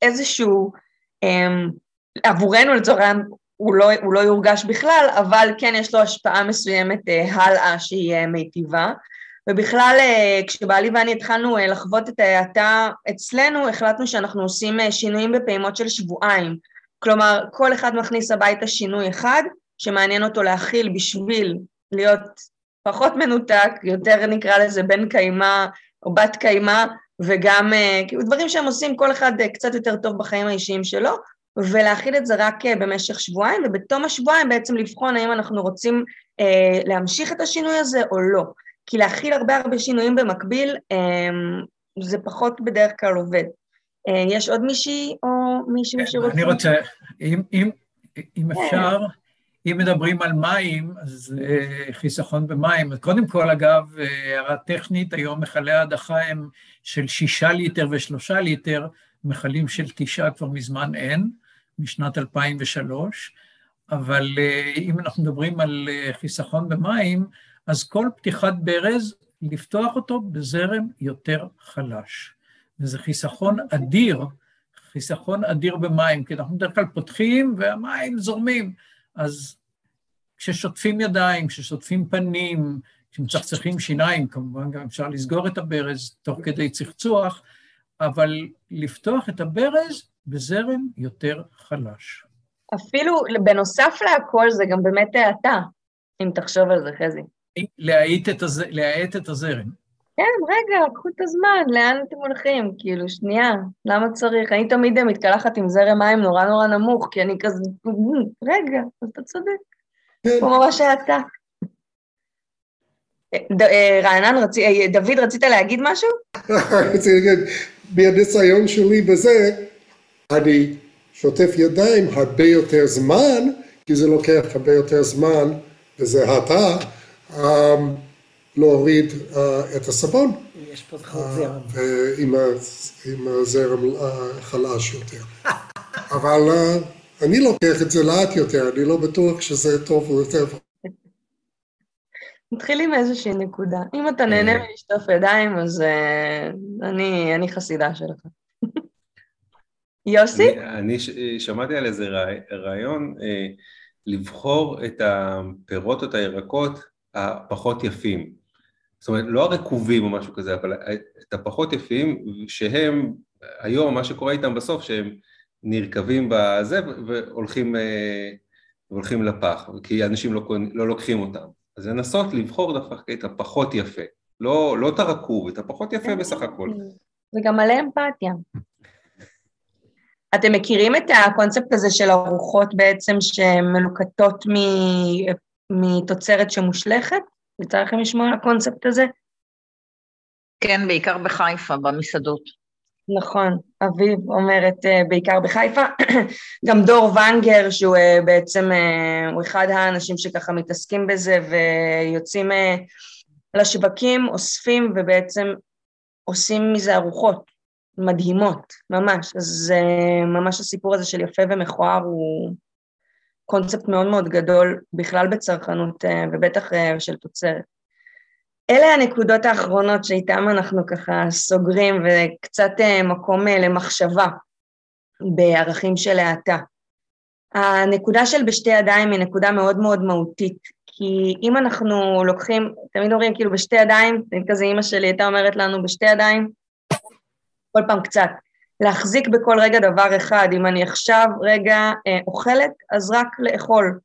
איזשהו, um, עבורנו לצורך העניין הוא לא, הוא לא יורגש בכלל, אבל כן יש לו השפעה מסוימת uh, הלאה שהיא uh, מיטיבה. ובכלל, uh, כשבעלי ואני התחלנו uh, לחוות את ההאטה אצלנו, החלטנו שאנחנו עושים uh, שינויים בפעימות של שבועיים. כלומר, כל אחד מכניס הביתה שינוי אחד שמעניין אותו להכיל בשביל להיות פחות מנותק, יותר נקרא לזה בן קיימא או בת קיימא, וגם כאילו דברים שהם עושים כל אחד אה, קצת יותר טוב בחיים האישיים שלו, ולהכיל את זה רק אה, במשך שבועיים, ובתום השבועיים בעצם לבחון האם אנחנו רוצים אה, להמשיך את השינוי הזה או לא. כי להכיל הרבה הרבה שינויים במקביל, אה, זה פחות בדרך כלל עובד. אה, יש עוד מישהי או מישהו כן, שרוצה? אני רוצה, אם, אם, אם אפשר, אם מדברים על מים, אז uh, חיסכון במים. קודם כל, אגב, הערה טכנית, היום מכלי ההדחה הם של שישה ליטר ושלושה ליטר, מכלים של תשעה כבר מזמן אין, משנת 2003, אבל uh, אם אנחנו מדברים על חיסכון במים, אז כל פתיחת ברז, לפתוח אותו בזרם יותר חלש. וזה חיסכון אדיר, חיסכון אדיר במים, כי אנחנו בדרך כלל פותחים והמים זורמים. אז כששוטפים ידיים, כששוטפים פנים, כשמצחצחים שיניים, כמובן גם אפשר לסגור את הברז תוך כדי צחצוח, אבל לפתוח את הברז בזרם יותר חלש. אפילו בנוסף להכל זה גם באמת האטה, אם תחשוב על זה, חזי. להאט את, הז... להאט את הזרם. כן, רגע, קחו את הזמן, לאן אתם הולכים? כאילו, שנייה, למה צריך? אני תמיד מתקלחת עם זרם מים נורא נורא נמוך, כי אני כזה, רגע, אתה צודק. הוא ממש האטה. רענן, דוד, רצית להגיד משהו? רציתי להגיד, מהניסיון שלי בזה, אני שוטף ידיים הרבה יותר זמן, כי זה לוקח הרבה יותר זמן, וזה האטה, להוריד את הסבון. יש פה זרם. עם הזרם חלש יותר. אבל אני לוקח את זה לאט יותר, אני לא בטוח שזה טוב או יותר. נתחיל עם איזושהי נקודה. אם אתה נהנה מלשטוף ידיים, אז אני, אני חסידה שלך. יוסי? אני, אני שמעתי על איזה רעיון לבחור את הפירות או את הירקות הפחות יפים. זאת אומרת, לא הרקובים או משהו כזה, אבל את הפחות יפים, שהם, היום מה שקורה איתם בסוף, שהם נרקבים בזה והולכים, והולכים לפח, כי אנשים לא, לא לוקחים אותם. אז לנסות לבחור דווקא את הפחות יפה, לא, לא את הרקוב, את הפחות יפה בסך הכל. זה גם מלא אמפתיה. אתם מכירים את הקונספט הזה של ארוחות בעצם שמלוקטות מתוצרת שמושלכת? יצא לכם לשמוע על הקונספט הזה? כן, בעיקר בחיפה, במסעדות. נכון, אביב אומרת בעיקר בחיפה. גם דור ונגר, שהוא בעצם, הוא אחד האנשים שככה מתעסקים בזה ויוצאים לשווקים, אוספים ובעצם עושים מזה ארוחות מדהימות, ממש. אז ממש הסיפור הזה של יפה ומכוער הוא קונספט מאוד מאוד גדול בכלל בצרכנות ובטח של תוצרת. אלה הנקודות האחרונות שאיתן אנחנו ככה סוגרים וקצת מקום למחשבה בערכים של האטה. הנקודה של בשתי ידיים היא נקודה מאוד מאוד מהותית, כי אם אנחנו לוקחים, תמיד אומרים כאילו בשתי ידיים, כזה אימא שלי הייתה אומרת לנו בשתי ידיים, כל פעם קצת. להחזיק בכל רגע דבר אחד, אם אני עכשיו רגע אה, אוכלת, אז רק לאכול.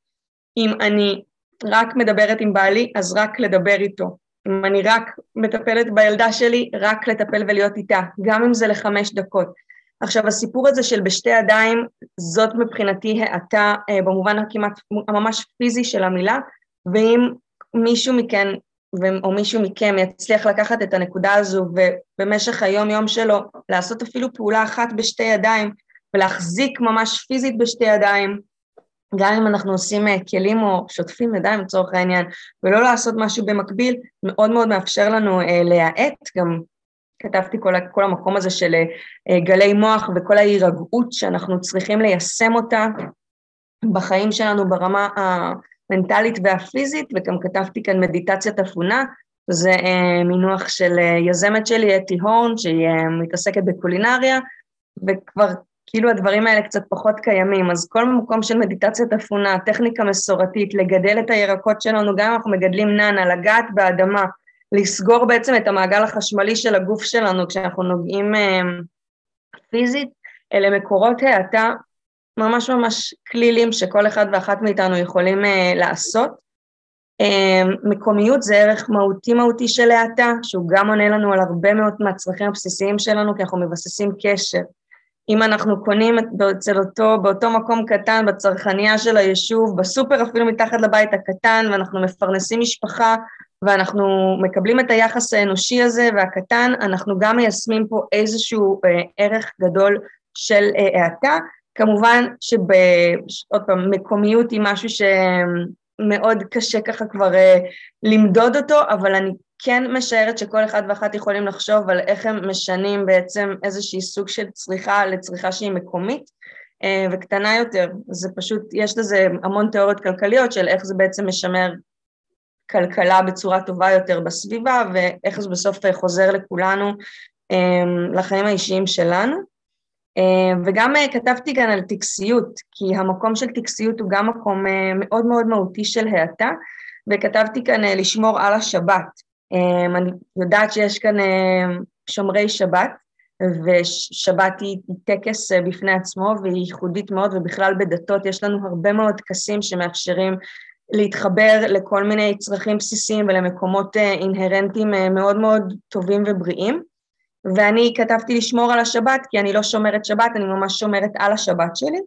אם אני רק מדברת עם בעלי, אז רק לדבר איתו. אם אני רק מטפלת בילדה שלי, רק לטפל ולהיות איתה, גם אם זה לחמש דקות. עכשיו, הסיפור הזה של בשתי ידיים, זאת מבחינתי האטה אה, במובן הכמעט, הממש פיזי של המילה, ואם מישהו מכן או מישהו מכם יצליח לקחת את הנקודה הזו ובמשך היום-יום שלו לעשות אפילו פעולה אחת בשתי ידיים ולהחזיק ממש פיזית בשתי ידיים, גם אם אנחנו עושים כלים או שוטפים ידיים לצורך העניין, ולא לעשות משהו במקביל, מאוד מאוד מאפשר לנו להאט, גם כתבתי כל, כל המקום הזה של גלי מוח וכל ההירגעות שאנחנו צריכים ליישם אותה בחיים שלנו ברמה המנטלית והפיזית, וגם כתבתי כאן מדיטציית אפונה, זה אה, מינוח של אה, יזמת שלי, אתי הורן, שהיא אה, מתעסקת בקולינריה, וכבר כאילו הדברים האלה קצת פחות קיימים, אז כל מקום של מדיטציית אפונה, טכניקה מסורתית, לגדל את הירקות שלנו, גם אם אנחנו מגדלים נאנה, לגעת באדמה, לסגור בעצם את המעגל החשמלי של הגוף שלנו כשאנחנו נוגעים אה, פיזית, אלה מקורות האטה ממש ממש כלילים שכל אחד ואחת מאיתנו יכולים אה, לעשות. אמ, מקומיות זה ערך מהותי מהותי של האטה, שהוא גם עונה לנו על הרבה מאוד מהצרכים הבסיסיים שלנו, כי אנחנו מבססים קשר. אם אנחנו קונים אצל אותו, באותו מקום קטן, בצרכנייה של היישוב, בסופר אפילו מתחת לבית הקטן, ואנחנו מפרנסים משפחה, ואנחנו מקבלים את היחס האנושי הזה והקטן, אנחנו גם מיישמים פה איזשהו אה, ערך גדול של אה, האטה. כמובן שעוד פעם, מקומיות היא משהו ש... מאוד קשה ככה כבר uh, למדוד אותו, אבל אני כן משערת שכל אחד ואחת יכולים לחשוב על איך הם משנים בעצם איזושהי סוג של צריכה לצריכה שהיא מקומית uh, וקטנה יותר. זה פשוט, יש לזה המון תיאוריות כלכליות של איך זה בעצם משמר כלכלה בצורה טובה יותר בסביבה ואיך זה בסוף חוזר לכולנו לחיים האישיים שלנו. אה, וגם אה, כתבתי כאן על טקסיות, כי המקום של טקסיות הוא גם מקום אה, מאוד מאוד מהותי של האטה, וכתבתי כאן לשמור על השבת. אני יודעת שיש כאן שומרי שבת, ושבת היא טקס בפני עצמו והיא ייחודית מאוד, ובכלל בדתות יש לנו הרבה מאוד טקסים שמאפשרים להתחבר לכל מיני צרכים בסיסיים ולמקומות אינהרנטיים מאוד מאוד טובים ובריאים. ואני כתבתי לשמור על השבת, כי אני לא שומרת שבת, אני ממש שומרת על השבת שלי,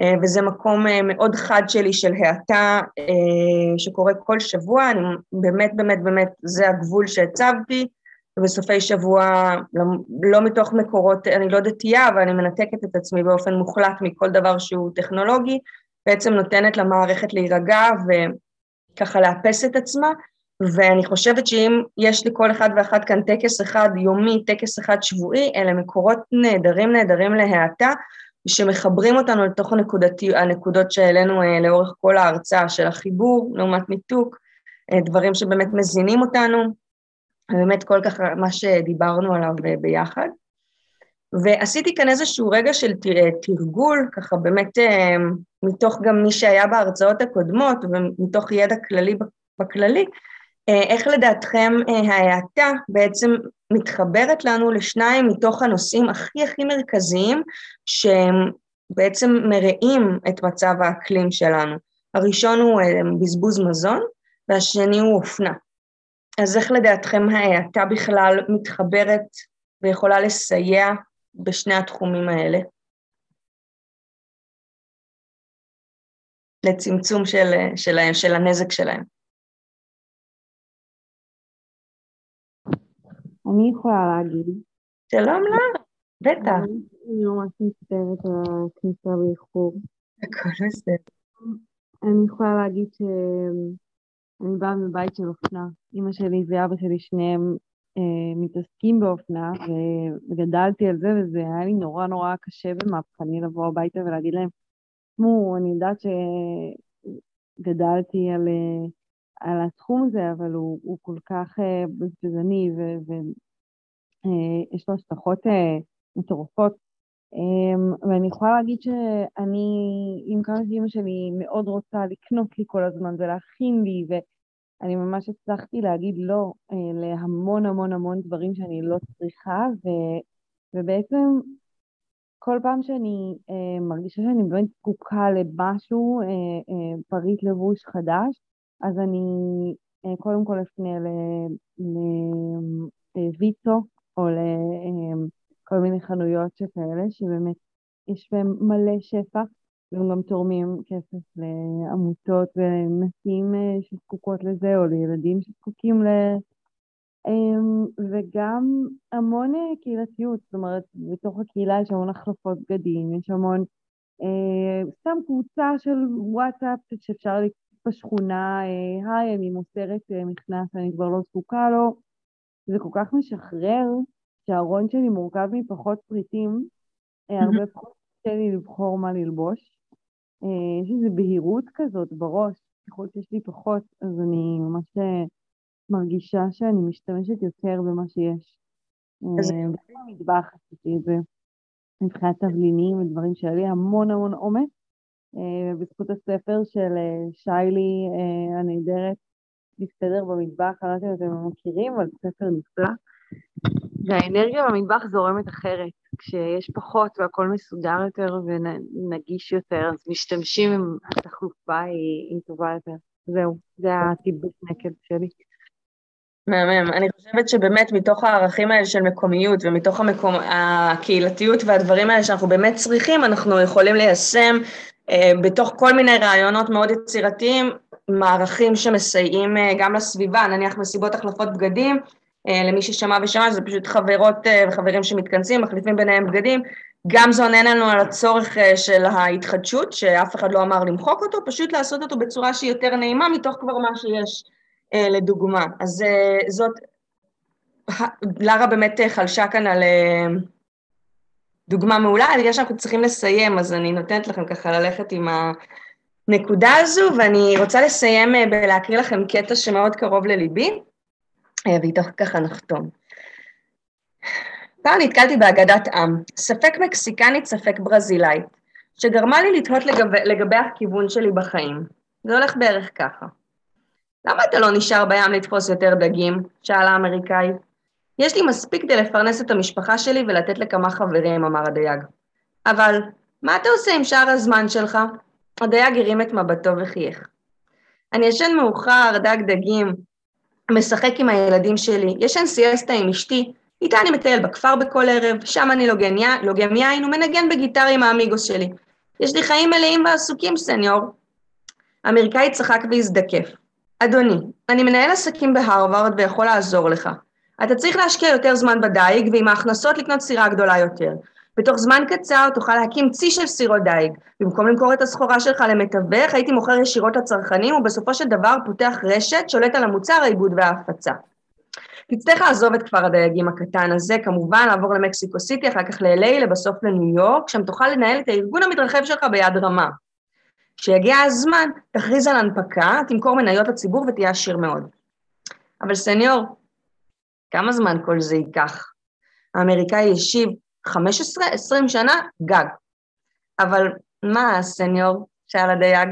אה, וזה מקום אה, מאוד חד שלי של האטה אה, שקורה כל שבוע, אני באמת באמת באמת, זה הגבול שהצבתי, ובסופי שבוע, לא, לא מתוך מקורות, אני לא דתייה, אבל אני מנתקת את עצמי באופן מוחלט מכל דבר שהוא טכנולוגי, בעצם נותנת למערכת להירגע וככה לאפס את עצמה, ואני חושבת שאם יש לכל אחד ואחת כאן טקס אחד יומי, טקס אחד שבועי, אלה מקורות נהדרים נהדרים להאטה, שמחברים אותנו לתוך הנקודתי, הנקודות שהעלינו אה, לאורך כל ההרצאה של החיבור לעומת ניתוק, אה, דברים שבאמת מזינים אותנו, ובאמת כל כך מה שדיברנו עליו אה, ביחד. ועשיתי כאן איזשהו רגע של תרגול, ככה באמת מתוך גם מי שהיה בהרצאות הקודמות ומתוך ידע כללי בכללי, איך לדעתכם אה, ההאטה בעצם מתחברת לנו לשניים מתוך הנושאים הכי הכי מרכזיים שהם בעצם מרעים את מצב האקלים שלנו. הראשון הוא אה, בזבוז מזון והשני הוא אופנה. אז איך לדעתכם ההאטה בכלל מתחברת ויכולה לסייע בשני התחומים האלה? לצמצום של, שלהם, של הנזק שלהם. אני יכולה להגיד. שלום לך, בטח. אני ממש מצטערת על הכניסה באיחור. הכל בסדר. אני יכולה להגיד שאני באה מבית של אופנה. אימא שלי ואבא שלי שניהם אה, מתעסקים באופנה, וגדלתי על זה, וזה היה לי נורא נורא קשה ומהפכני לבוא הביתה ולהגיד להם, תשמעו, אני יודעת שגדלתי על... אה, על התחום הזה, אבל הוא, הוא כל כך uh, בזבזני ויש uh, לו השלכות uh, מטורפות. Um, ואני יכולה להגיד שאני, עם כמה שאימא שלי מאוד רוצה לקנות לי כל הזמן ולהכין לי, ואני ממש הצלחתי להגיד לא להמון המון המון דברים שאני לא צריכה, ו, ובעצם כל פעם שאני uh, מרגישה שאני באמת זקוקה למשהו, uh, uh, פריט לבוש חדש, אז אני אה, קודם כל אפנה לויצו או לכל מיני חנויות שכאלה, שבאמת יש בהם מלא שפע, והם גם תורמים כסף לעמותות ולנשים אה, שזקוקות לזה, או לילדים שזקוקים אמ, וגם המון אה, קהילתיות, זאת אומרת, בתוך הקהילה יש המון החלפות בגדים, יש המון, אה, סתם קבוצה של וואטסאפ שאפשר בשכונה, אה, היי, אני מוסרת אה, מכנס, אני כבר לא זקוקה לו. זה כל כך משחרר שהארון שלי מורכב מפחות פריטים, אה, הרבה פחות קשה לי לבחור מה ללבוש. יש איזו בהירות כזאת בראש, ככל שיש לי פחות, אז אני ממש מרגישה שאני משתמשת יותר במה שיש. אז- במטבח עשיתי את זה, מבחינת תבלינים ודברים שהיה לי המון המון אומץ. אה, בזכות הספר של אה, שיילי אה, הנהדרת, להסתדר במטבח, אני לא יודעת אם אתם מכירים, אבל ספר נפלא. והאנרגיה במטבח זורמת אחרת. כשיש פחות והכל מסודר יותר ונגיש יותר, אז משתמשים עם התחלופה היא, היא טובה יותר. זהו, זה הטיבוק נקל שלי. מהמם. אני חושבת שבאמת מתוך הערכים האלה של מקומיות ומתוך המקום, הקהילתיות והדברים האלה שאנחנו באמת צריכים, אנחנו יכולים ליישם בתוך כל מיני רעיונות מאוד יצירתיים, מערכים שמסייעים אה, גם לסביבה, נניח מסיבות החלפות בגדים, אה, למי ששמע ושמע, זה פשוט חברות אה, וחברים שמתכנסים, מחליפים ביניהם בגדים, גם זה עונה לנו על הצורך אה, של ההתחדשות, שאף אחד לא אמר למחוק אותו, פשוט לעשות אותו בצורה שהיא יותר נעימה מתוך כבר מה שיש. אה, לדוגמה. אז אה, זאת, לרה באמת אה, חלשה כאן על אה, דוגמה מעולה, בגלל שאנחנו צריכים לסיים, אז אני נותנת לכם ככה ללכת עם הנקודה הזו, ואני רוצה לסיים אה, בלהקריא לכם קטע שמאוד קרוב לליבי, אה, ואיתו ככה נחתום. פעם נתקלתי באגדת עם, ספק מקסיקנית, ספק ברזילאית, שגרמה לי לתהות לגבי, לגבי הכיוון שלי בחיים. זה הולך בערך ככה. למה אתה לא נשאר בים לתפוס יותר דגים? שאלה האמריקאית. יש לי מספיק כדי לפרנס את המשפחה שלי ולתת לכמה חברים, אמר הדייג. אבל, מה אתה עושה עם שאר הזמן שלך? הדייג הרים את מבטו וחייך. אני ישן מאוחר, דג דגים, משחק עם הילדים שלי, ישן סיאסטה עם אשתי, איתה אני מטייל בכפר בכל ערב, שם אני לוגם. לוגם יין ומנגן בגיטרה עם האמיגוס שלי. יש לי חיים מלאים ועסוקים, סניור. האמריקאי צחק והזדקף. אדוני, אני מנהל עסקים בהרווארד ויכול לעזור לך. אתה צריך להשקיע יותר זמן בדייג, ועם ההכנסות לקנות סירה גדולה יותר. בתוך זמן קצר תוכל להקים צי של סירות דייג. במקום למכור את הסחורה שלך למתווך, הייתי מוכר ישירות לצרכנים, ובסופו של דבר פותח רשת, שולט על המוצר, העיבוד וההפצה. תצטרך לעזוב את כפר הדייגים הקטן הזה, כמובן לעבור למקסיקו סיטי, אחר כך ל-LA, לבסוף לניו יורק, שם תוכל לנהל את הארגון המתרחב שלך ביד רמה. כשיגיע הזמן, תכריז על הנפקה, תמכור מניות לציבור ותהיה עשיר מאוד. אבל סניור, כמה זמן כל זה ייקח? האמריקאי השיב, 15-20 שנה, גג. אבל מה, סניור? שאל הדייג.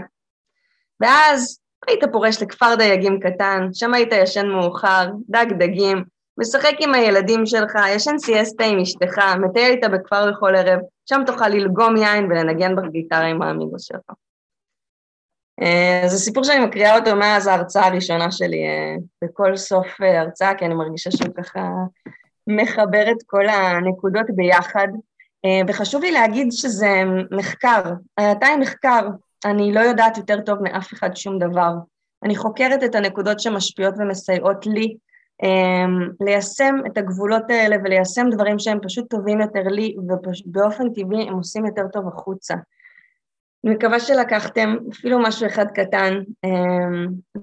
ואז היית פורש לכפר דייגים קטן, שם היית ישן מאוחר, דג דגים, משחק עם הילדים שלך, ישן סיאסטה עם אשתך, מטייל איתה בכפר לכל ערב, שם תוכל ללגום יין ולנגן בגיטרה עם האמיגוס שלך. זה סיפור שאני מקריאה אותו מאז ההרצאה הראשונה שלי בכל סוף הרצאה, כי אני מרגישה שהוא ככה מחבר את כל הנקודות ביחד. וחשוב לי להגיד שזה מחקר, היא מחקר, אני לא יודעת יותר טוב מאף אחד שום דבר. אני חוקרת את הנקודות שמשפיעות ומסייעות לי ליישם את הגבולות האלה וליישם דברים שהם פשוט טובים יותר לי, ובאופן טבעי הם עושים יותר טוב החוצה. אני מקווה שלקחתם אפילו משהו אחד קטן,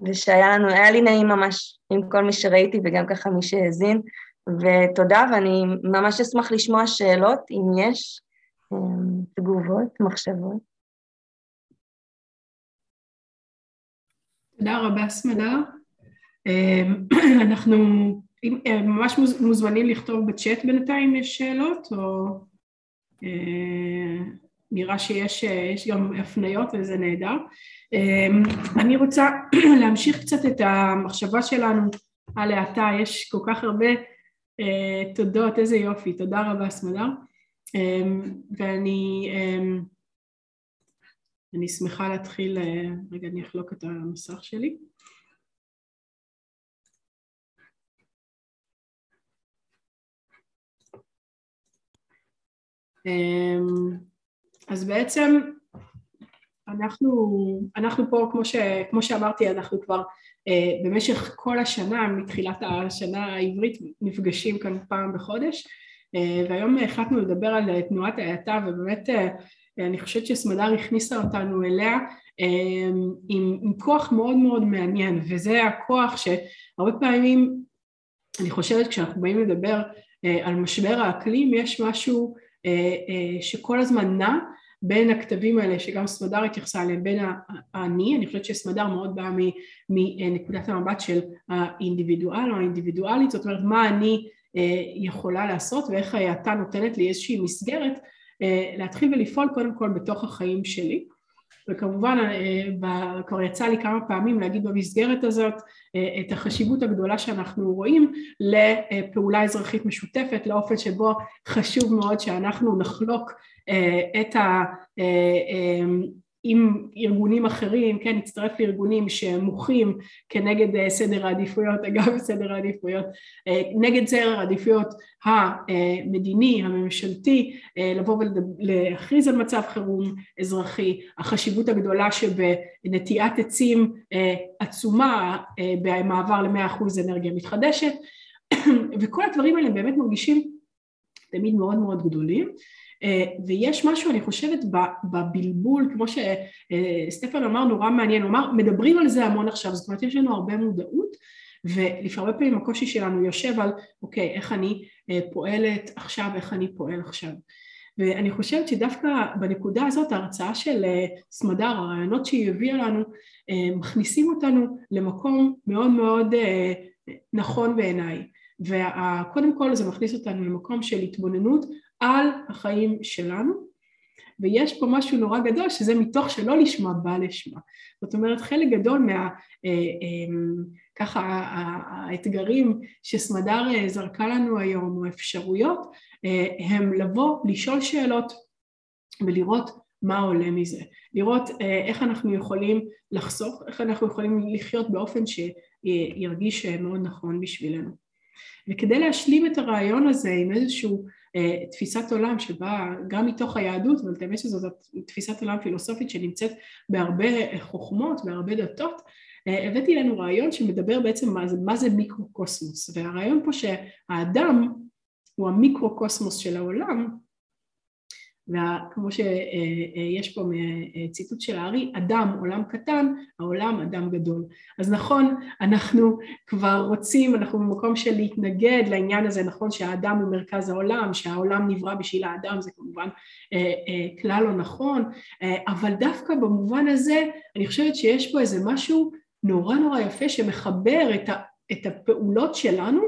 ושהיה לנו, היה לי נעים ממש עם כל מי שראיתי וגם ככה מי שהאזין, ותודה, ואני ממש אשמח לשמוע שאלות, אם יש, תגובות, מחשבות. תודה רבה, סמדה. אנחנו ממש מוזמנים לכתוב בצ'אט בינתיים, יש שאלות, או... נראה שיש גם הפניות וזה נהדר. אני רוצה להמשיך קצת את המחשבה שלנו על האטה, יש כל כך הרבה תודות, איזה יופי, תודה רבה סמדר. ואני אני שמחה להתחיל, רגע אני אחלוק את המסך שלי. אז בעצם אנחנו, אנחנו פה, כמו, ש, כמו שאמרתי, אנחנו כבר אה, במשך כל השנה, מתחילת השנה העברית, נפגשים כאן פעם בחודש, אה, והיום החלטנו לדבר על תנועת ההאטה, ובאמת אה, אני חושבת שסמדר הכניסה אותנו אליה אה, עם, עם כוח מאוד מאוד מעניין, וזה הכוח שהרבה פעמים, אני חושבת כשאנחנו באים לדבר אה, על משבר האקלים, יש משהו אה, אה, שכל הזמן נע בין הכתבים האלה שגם סמדר התייחסה אליהם, בין האני, אני חושבת שסמדר מאוד באה מנקודת המבט של האינדיבידואל או האינדיבידואלית, זאת אומרת מה אני יכולה לעשות ואיך אתה נותנת לי איזושהי מסגרת להתחיל ולפעול קודם כל בתוך החיים שלי וכמובן אה, כבר יצא לי כמה פעמים להגיד במסגרת הזאת אה, את החשיבות הגדולה שאנחנו רואים לפעולה אזרחית משותפת לאופן שבו חשוב מאוד שאנחנו נחלוק אה, את ה... עם ארגונים אחרים, כן, נצטרף לארגונים שמוחים כנגד אה, סדר העדיפויות, אגב סדר העדיפויות, אה, נגד סדר העדיפויות המדיני, הממשלתי, אה, לבוא ולהכריז על מצב חירום אזרחי, החשיבות הגדולה שבנטיעת עצים עצומה במעבר למאה אחוז אנרגיה מתחדשת, וכל הדברים האלה באמת מרגישים תמיד מאוד מאוד גדולים ויש משהו אני חושבת בבלבול כמו שסטפן אמר נורא מעניין, הוא אמר מדברים על זה המון עכשיו. זאת אומרת יש לנו הרבה מודעות ולפעמים פעמים הקושי שלנו יושב על אוקיי איך אני אה, פועלת עכשיו איך אני פועל עכשיו? ואני חושבת שדווקא בנקודה הזאת ההרצאה של אה, סמדר, הרעיונות שהיא הביאה לנו מכניסים אותנו למקום מאוד מאוד נכון בעיניי. וקודם כל זה מכניס אותנו למקום של התבוננות על החיים שלנו ויש פה משהו נורא גדול שזה מתוך שלא לשמה בא לשמה. זאת אומרת חלק גדול מה אה, אה, ככה האתגרים שסמדר אה, זרקה לנו היום או אפשרויות הם לבוא לשאול שאלות ולראות מה עולה מזה, לראות איך אנחנו יכולים לחסוך, איך אנחנו יכולים לחיות באופן שירגיש מאוד נכון בשבילנו. וכדי להשלים את הרעיון הזה עם איזשהו אה, תפיסת עולם שבאה גם מתוך היהדות, אבל האמת שזאת תפיסת עולם פילוסופית שנמצאת בהרבה חוכמות, בהרבה דתות, אה, הבאתי לנו רעיון שמדבר בעצם מה זה, מה זה מיקרו-קוסמוס, והרעיון פה שהאדם הוא המיקרו-קוסמוס של העולם, וכמו שיש פה ציטוט של הארי, אדם עולם קטן, העולם אדם גדול. אז נכון, אנחנו כבר רוצים, אנחנו במקום של להתנגד לעניין הזה, נכון שהאדם הוא מרכז העולם, שהעולם נברא בשביל האדם, זה כמובן אה, אה, כלל לא נכון, אה, אבל דווקא במובן הזה, אני חושבת שיש פה איזה משהו נורא נורא יפה שמחבר את הפעולות שלנו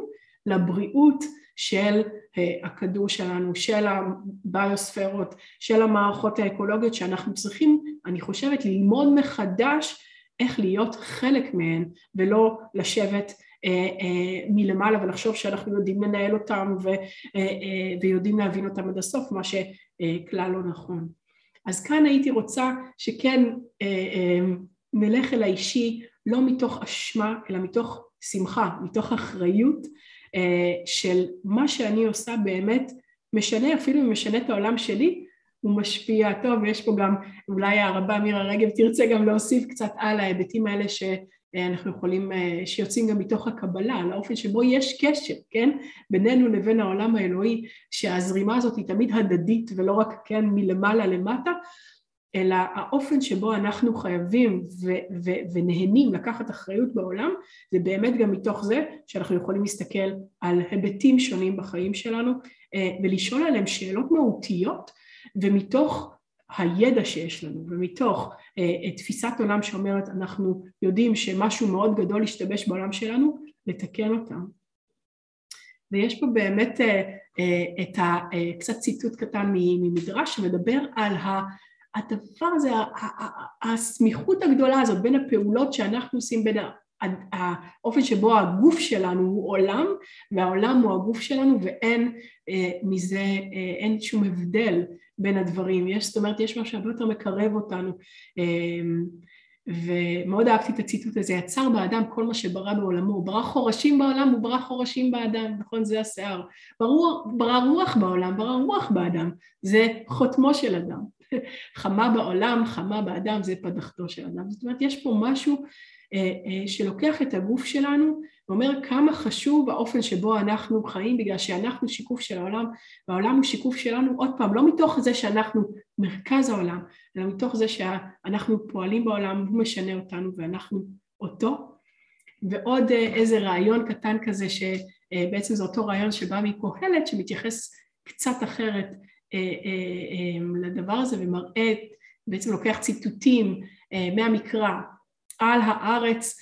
לבריאות של אה, הכדור שלנו, של הביוספרות, של המערכות האקולוגיות שאנחנו צריכים, אני חושבת, ללמוד מחדש איך להיות חלק מהן ולא לשבת אה, אה, מלמעלה ולחשוב שאנחנו יודעים לנהל אותם ו, ויודעים להבין אותם עד הסוף, מה שכלל לא נכון. אז כאן הייתי רוצה שכן נלך אל האישי לא מתוך אשמה אלא מתוך שמחה, מתוך אחריות אה, של מה שאני עושה באמת משנה, אפילו אם משנה את העולם שלי, הוא משפיע טוב, ויש פה גם, אולי הרבה מירה רגב תרצה גם להוסיף קצת על ההיבטים האלה שאנחנו יכולים, אה, שיוצאים גם מתוך הקבלה, על האופן שבו יש קשר, כן, בינינו לבין העולם האלוהי, שהזרימה הזאת היא תמיד הדדית ולא רק כן מלמעלה למטה, אלא האופן שבו אנחנו חייבים ו- ו- ונהנים לקחת אחריות בעולם זה באמת גם מתוך זה שאנחנו יכולים להסתכל על היבטים שונים בחיים שלנו אה, ולשאול עליהם שאלות מהותיות ומתוך הידע שיש לנו ומתוך אה, תפיסת עולם שאומרת אנחנו יודעים שמשהו מאוד גדול השתבש בעולם שלנו לתקן אותם. ויש פה באמת אה, את ה, קצת ציטוט קטן ממדרש שמדבר על ה... הדבר הזה, הסמיכות הגדולה הזאת בין הפעולות שאנחנו עושים, בין האופן שבו הגוף שלנו הוא עולם והעולם הוא הגוף שלנו ואין אה, מזה, אה, אין שום הבדל בין הדברים, יש, זאת אומרת יש משהו שהרבה יותר מקרב אותנו אה, ומאוד אהבתי את הציטוט הזה, יצר באדם כל מה שברא בעולמו, ברא חורשים בעולם, הוא ברא חורשים באדם, נכון? זה השיער. ברא רוח בעולם, ברא רוח באדם, זה חותמו של אדם. חמה בעולם, חמה באדם, זה פדחתו של אדם. זאת אומרת, יש פה משהו שלוקח את הגוף שלנו ואומר כמה חשוב האופן שבו אנחנו חיים בגלל שאנחנו שיקוף של העולם והעולם הוא שיקוף שלנו עוד פעם לא מתוך זה שאנחנו מרכז העולם אלא מתוך זה שאנחנו פועלים בעולם והוא משנה אותנו ואנחנו אותו ועוד איזה רעיון קטן כזה שבעצם זה אותו רעיון שבא מקהלת שמתייחס קצת אחרת לדבר הזה ומראה בעצם לוקח ציטוטים מהמקרא על הארץ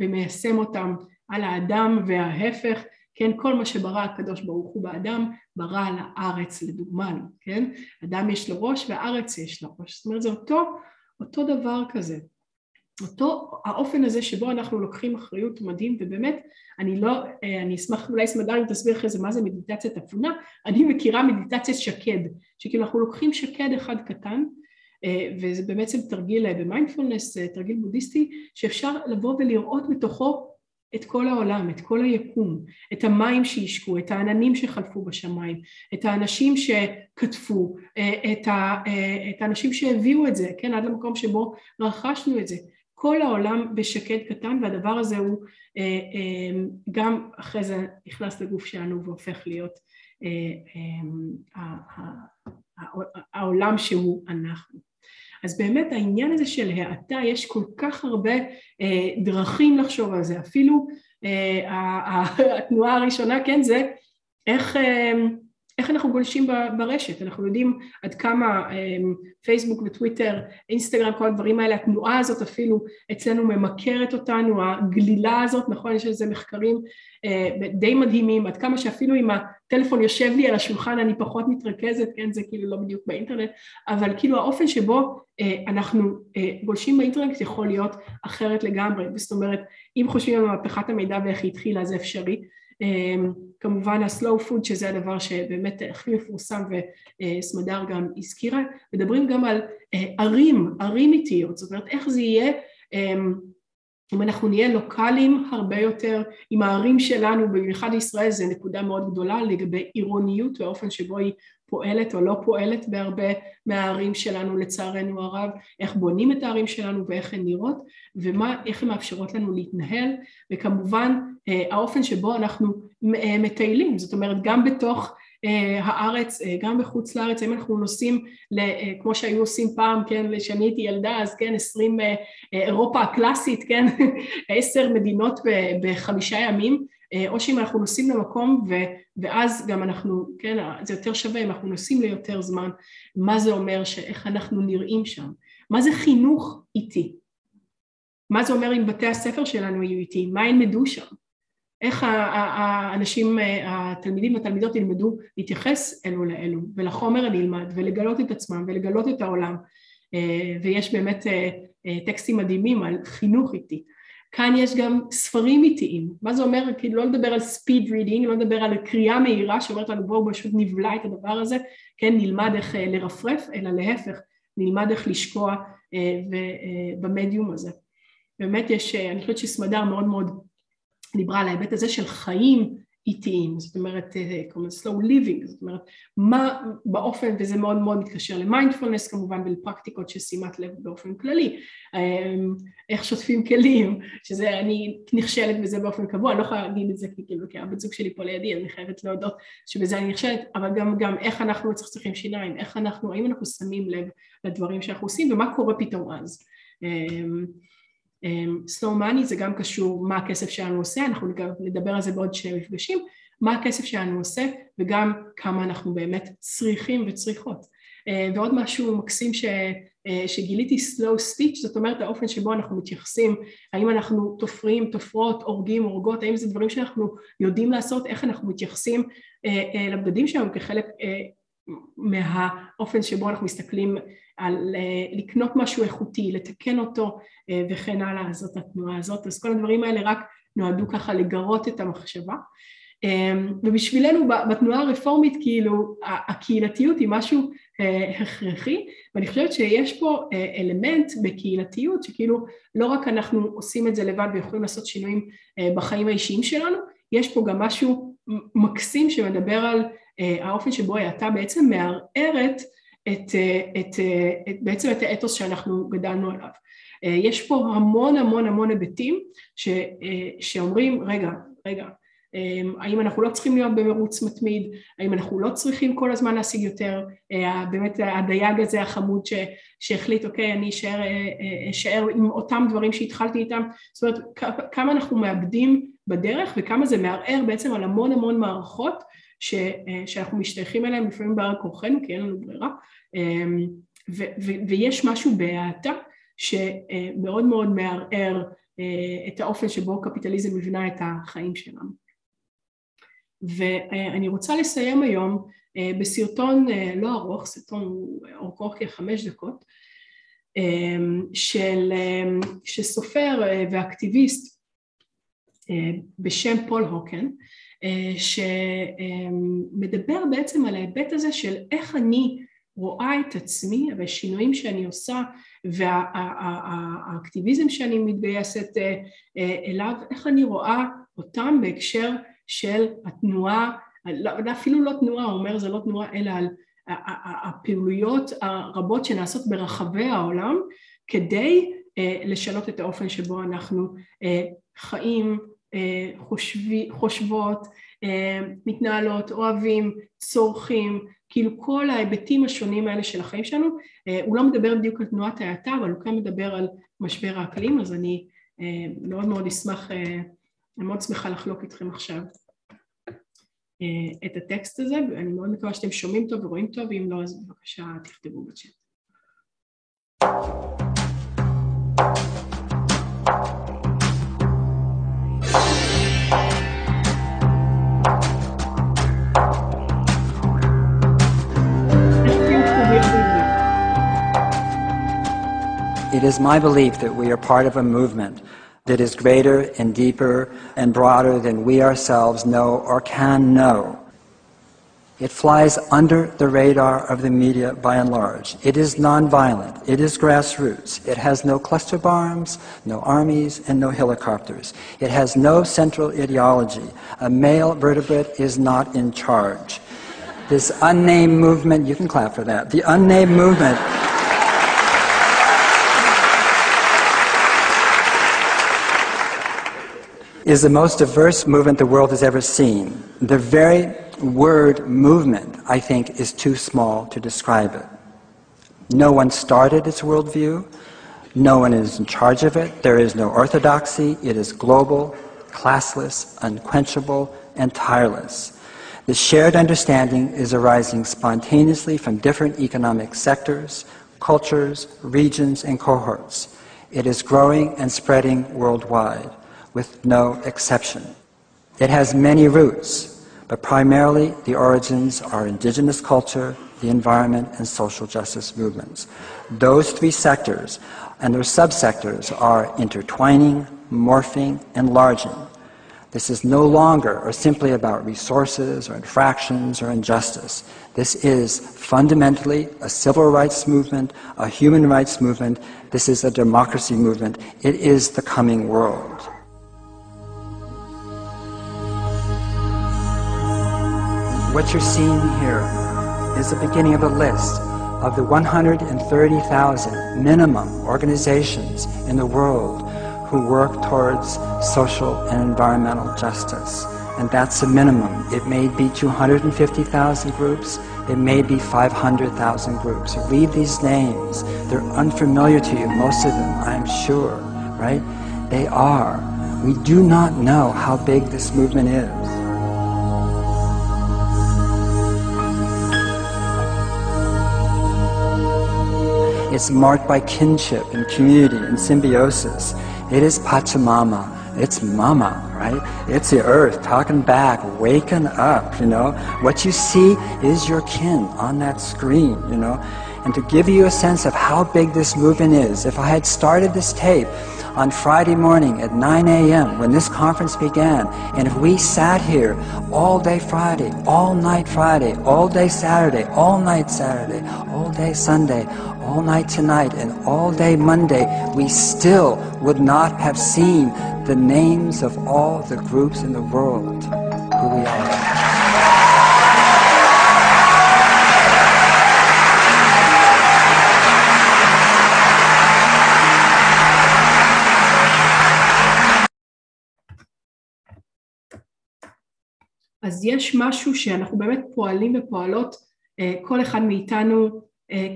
ומיישם אותם על האדם וההפך, כן, כל מה שברא הקדוש ברוך הוא באדם, ברא על הארץ לדוגמה, כן, אדם יש לו ראש והארץ יש לו ראש, זאת אומרת זה אותו, אותו דבר כזה, אותו האופן הזה שבו אנחנו לוקחים אחריות מדהים ובאמת אני לא, אני אשמח אולי סמדר אם תסביר אחרי זה מה זה מדיטציית אפונה, אני מכירה מדיטציית שקד, שכאילו אנחנו לוקחים שקד אחד קטן וזה בעצם תרגיל במיינדפולנס, תרגיל בודהיסטי, שאפשר לבוא ולראות בתוכו את כל העולם, את כל היקום, את המים שישקו, את העננים שחלפו בשמיים, את האנשים ה, את האנשים שהביאו את זה, כן, עד למקום שבו רכשנו את זה. כל העולם בשקט קטן והדבר הזה הוא גם אחרי זה נכנס לגוף שלנו והופך להיות העולם שהוא אנחנו. אז באמת העניין הזה של האטה, יש כל כך הרבה אה, דרכים לחשוב על זה, אפילו אה, התנועה הראשונה, כן, זה איך, אה, איך אנחנו גולשים ברשת, אנחנו יודעים עד כמה אה, פייסבוק וטוויטר, אינסטגרם, כל הדברים האלה, התנועה הזאת אפילו אצלנו ממכרת אותנו, הגלילה הזאת, נכון, יש לזה מחקרים אה, די מדהימים, עד כמה שאפילו אם הטלפון יושב לי על השולחן אני פחות מתרכזת, כן, זה כאילו לא בדיוק באינטרנט, אבל כאילו האופן שבו אה, אנחנו גולשים באינטרנט יכול להיות אחרת לגמרי, זאת אומרת, אם חושבים על מהפכת המידע ואיך היא התחילה זה אפשרי, כמובן הסלואו פוד שזה הדבר שבאמת הכי מפורסם וסמדר גם הזכירה, מדברים גם על ערים, ערים איטיות, זאת אומרת איך זה יהיה אם אנחנו נהיה לוקאליים הרבה יותר עם הערים שלנו, במיוחד ישראל זה נקודה מאוד גדולה לגבי עירוניות והאופן שבו היא פועלת או לא פועלת בהרבה מהערים שלנו לצערנו הרב, איך בונים את הערים שלנו ואיך הן נראות ואיך הן מאפשרות לנו להתנהל וכמובן האופן שבו אנחנו מטיילים, זאת אומרת גם בתוך הארץ, גם בחוץ לארץ, אם אנחנו נוסעים, כמו שהיו עושים פעם, כן, כשאני הייתי ילדה, אז כן, עשרים, אירופה הקלאסית, כן, עשר מדינות בחמישה ימים, או שאם אנחנו נוסעים למקום ו, ואז גם אנחנו, כן, זה יותר שווה אם אנחנו נוסעים ליותר זמן, מה זה אומר, איך אנחנו נראים שם, מה זה חינוך איטי, מה זה אומר אם בתי הספר שלנו יהיו איטי, מה ילמדו שם, איך האנשים, התלמידים והתלמידות ילמדו להתייחס אלו לאלו ולחומר הנלמד ולגלות את עצמם ולגלות את העולם. ויש באמת טקסטים מדהימים על חינוך איטי. כאן יש גם ספרים איטיים, מה זה אומר? כאילו לא לדבר על speed reading, לא לדבר על קריאה מהירה שאומרת לנו בואו פשוט נבלע את הדבר הזה, כן נלמד איך לרפרף, אלא להפך, נלמד איך לשקוע במדיום הזה. באמת יש, אני חושבת שסמדר מאוד מאוד דיברה על ההיבט הזה של חיים איטיים, זאת אומרת, קוראים לזה slow living, זאת אומרת, מה באופן, וזה מאוד מאוד מתקשר למיינדפולנס כמובן ולפרקטיקות של שימת לב באופן כללי, איך שוטפים כלים, שזה, אני נכשלת בזה באופן קבוע, אני לא יכולה להגיד את זה כאילו, כי הבת זוג שלי פה לידי, אני חייבת להודות שבזה אני נכשלת, אבל גם, גם איך אנחנו מצחצחים שיניים, איך אנחנו, האם אנחנו שמים לב לדברים שאנחנו עושים ומה קורה פתאום אז. Slow money זה גם קשור מה הכסף שלנו עושה, אנחנו נדבר על זה בעוד שני מפגשים, מה הכסף שלנו עושה וגם כמה אנחנו באמת צריכים וצריכות. ועוד משהו מקסים ש, שגיליתי slow stitch, זאת אומרת האופן שבו אנחנו מתייחסים, האם אנחנו תופרים, תופרות, הורגים, הורגות, האם זה דברים שאנחנו יודעים לעשות, איך אנחנו מתייחסים לבגדים שלנו כחלק מהאופן שבו אנחנו מסתכלים על לקנות משהו איכותי, לתקן אותו וכן הלאה, זאת התנועה הזאת, אז כל הדברים האלה רק נועדו ככה לגרות את המחשבה. ובשבילנו בתנועה הרפורמית כאילו הקהילתיות היא משהו הכרחי ואני חושבת שיש פה אלמנט בקהילתיות שכאילו לא רק אנחנו עושים את זה לבד ויכולים לעשות שינויים בחיים האישיים שלנו, יש פה גם משהו מקסים שמדבר על האופן שבו אתה בעצם מערערת את, את, את, בעצם את האתוס שאנחנו גדלנו עליו. יש פה המון המון המון היבטים ש, שאומרים, רגע, רגע, האם אנחנו לא צריכים להיות במרוץ מתמיד, האם אנחנו לא צריכים כל הזמן להשיג יותר, אה, באמת הדייג הזה החמוד ש, שהחליט אוקיי אני אשאר, אה, אה, אשאר עם אותם דברים שהתחלתי איתם, זאת אומרת כמה אנחנו מאבדים בדרך וכמה זה מערער בעצם על המון המון מערכות ש, שאנחנו משתייכים אליהן לפעמים בעל כורחנו כי אין לנו ברירה. אמ, ו, ו, ויש משהו בהאטה שמאוד מאוד מערער את האופן שבו קפיטליזם מבנה את החיים שלנו. ואני רוצה לסיים היום אה, בסרטון אה, לא ארוך, סרטון אורכו כחמש דקות, אה, של, של סופר ואקטיביסט בשם פול הוקן, שמדבר בעצם על ההיבט הזה של איך אני רואה את עצמי והשינויים שאני עושה והאקטיביזם שאני מתגייסת אליו, איך אני רואה אותם בהקשר של התנועה, לא, אפילו לא תנועה, הוא אומר זה לא תנועה אלא על הפעילויות הרבות שנעשות ברחבי העולם כדי אה, לשנות את האופן שבו אנחנו אה, חיים, אה, חושבי, חושבות, מתנהלות, אוהבים, צורכים, כאילו כל ההיבטים השונים האלה של החיים שלנו, הוא לא מדבר בדיוק על תנועת ההאטה אבל הוא כן מדבר על משבר האקלים אז אני מאוד מאוד אשמח אני מאוד שמחה לחלוק איתכם עכשיו אה, את הטקסט הזה, ואני מאוד מקווה שאתם שומעים טוב ורואים טוב, ואם לא אז בבקשה תכתבו בצ'אט. It is my belief that we are part of a movement that is greater and deeper and broader than we ourselves know or can know. It flies under the radar of the media by and large. It is nonviolent. It is grassroots. It has no cluster bombs, no armies, and no helicopters. It has no central ideology. A male vertebrate is not in charge. This unnamed movement, you can clap for that. The unnamed movement is the most diverse movement the world has ever seen. The very word movement, I think, is too small to describe it. No one started its worldview. No one is in charge of it. There is no orthodoxy. It is global, classless, unquenchable, and tireless. The shared understanding is arising spontaneously from different economic sectors, cultures, regions, and cohorts. It is growing and spreading worldwide with no exception. It has many roots, but primarily the origins are indigenous culture, the environment, and social justice movements. Those three sectors and their subsectors are intertwining, morphing, enlarging. This is no longer or simply about resources or infractions or injustice. This is fundamentally a civil rights movement, a human rights movement. This is a democracy movement. It is the coming world. What you're seeing here is the beginning of a list of the 130,000 minimum organizations in the world who work towards social and environmental justice. And that's a minimum. It may be 250,000 groups, it may be 500,000 groups. Read these names. They're unfamiliar to you, most of them, I'm sure, right? They are. We do not know how big this movement is. It's marked by kinship and community and symbiosis. It is Pachamama. It's Mama, right? It's the earth talking back, waking up, you know. What you see is your kin on that screen, you know. And to give you a sense of how big this movement is, if I had started this tape on Friday morning at 9 a.m. when this conference began, and if we sat here all day Friday, all night Friday, all day Saturday, all night Saturday, all day Sunday, all night tonight and all day Monday, we still would not have seen the names of all the groups in the world who we are. אז יש משהו שאנחנו באמת פועלים ופועלות, כל אחד מאיתנו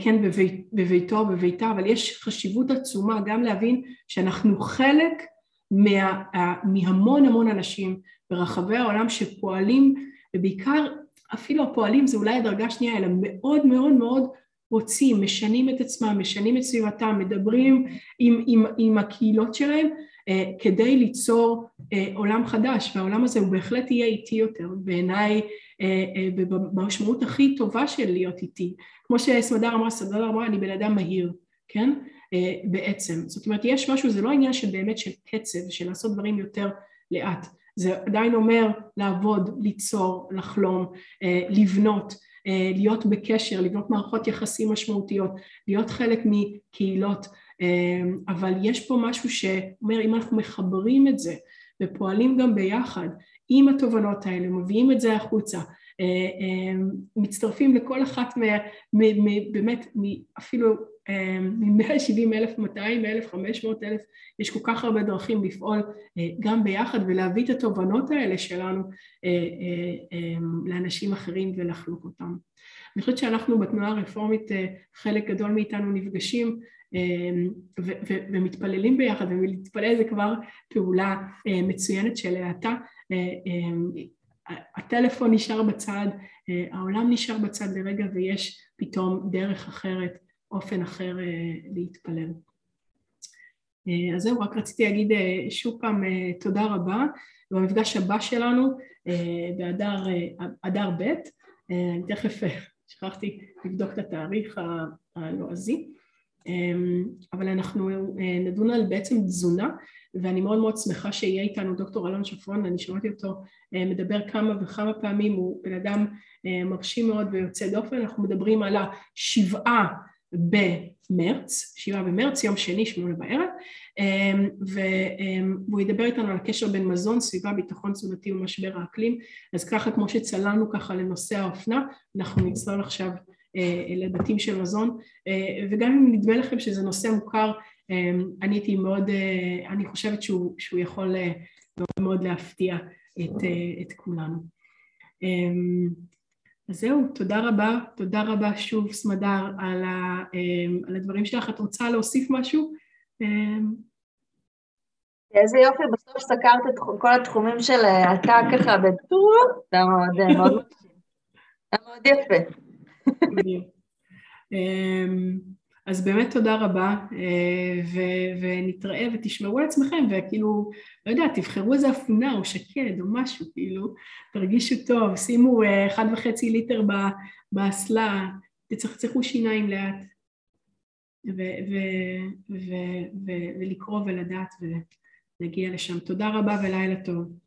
כן בבית, בביתו או בביתה, אבל יש חשיבות עצומה גם להבין שאנחנו חלק מה, מהמון המון אנשים ברחבי העולם שפועלים, ובעיקר אפילו הפועלים זה אולי הדרגה שנייה, אלא מאוד מאוד מאוד רוצים, משנים את עצמם, משנים את סביבתם, מדברים עם, עם, עם הקהילות שלהם אה, כדי ליצור אה, עולם חדש, והעולם הזה הוא בהחלט יהיה איטי יותר, בעיניי אה, אה, במשמעות הכי טובה של להיות איטי. כמו שסמדר אמרה, סמדר אמרה, אני בן אדם מהיר, כן? אה, בעצם. זאת אומרת, יש משהו, זה לא עניין של באמת של קצב, של לעשות דברים יותר לאט. זה עדיין אומר לעבוד, ליצור, לחלום, אה, לבנות, אה, להיות בקשר, לבנות מערכות יחסים משמעותיות, להיות חלק מקהילות, אבל יש פה משהו שאומר אם אנחנו מחברים את זה ופועלים גם ביחד עם התובנות האלה, מביאים את זה החוצה, מצטרפים לכל אחת באמת אפילו מ-170 אלף, 200 אלף, 500 אלף, יש כל כך הרבה דרכים לפעול אה, גם ביחד ולהביא את התובנות האלה שלנו אה, אה, לאנשים אחרים ולחלוק אותם. אני חושבת שאנחנו בתנועה הרפורמית, חלק גדול מאיתנו נפגשים ומתפללים ביחד, ולהתפלל זה כבר פעולה מצוינת של האטה. הטלפון נשאר בצד, העולם נשאר בצד לרגע ויש פתאום דרך אחרת אופן אחר אה, להתפלל. אה, אז זהו, רק רציתי להגיד אה, שוב פעם תודה רבה. במפגש הבא שלנו, באדר ב', אני תכף שכחתי לבדוק את התאריך הלועזי, אבל אנחנו נדון על בעצם תזונה, ואני מאוד מאוד שמחה שיהיה איתנו דוקטור אלון שפרון, אני שמעתי אותו מדבר כמה וכמה פעמים, הוא בן אדם מרשים מאוד ויוצא דופן, אנחנו מדברים על השבעה במרץ, שבעה במרץ, יום שני, שמונה בערב, אמ, והוא ידבר איתנו על הקשר בין מזון, סביבה, ביטחון תזונתי ומשבר האקלים, אז ככה כמו שצללנו ככה לנושא האופנה, אנחנו נצלול עכשיו אה, לבתים של מזון, אה, וגם אם נדמה לכם שזה נושא מוכר, אמ, אני הייתי מאוד, אה, אני חושבת שהוא, שהוא יכול מאוד מאוד להפתיע את, את כולנו. אז זהו, תודה רבה, תודה רבה שוב סמדר על, ה, על הדברים שלך. את רוצה להוסיף משהו? איזה יופי, בסוף סקרת את כל התחומים של אה, אתה ככה בטור, זה מאוד אה, מאוד מאוד יפה. אז באמת תודה רבה, אה, ו- ונתראה ותשמרו על עצמכם, וכאילו, לא יודע, תבחרו איזה אפונה או שקד או משהו, כאילו, תרגישו טוב, שימו אה, אחד וחצי ליטר באסלה, תצחצחו שיניים לאט, ו- ו- ו- ו- ולקרוא ולדעת ולהגיע לשם. תודה רבה ולילה טוב.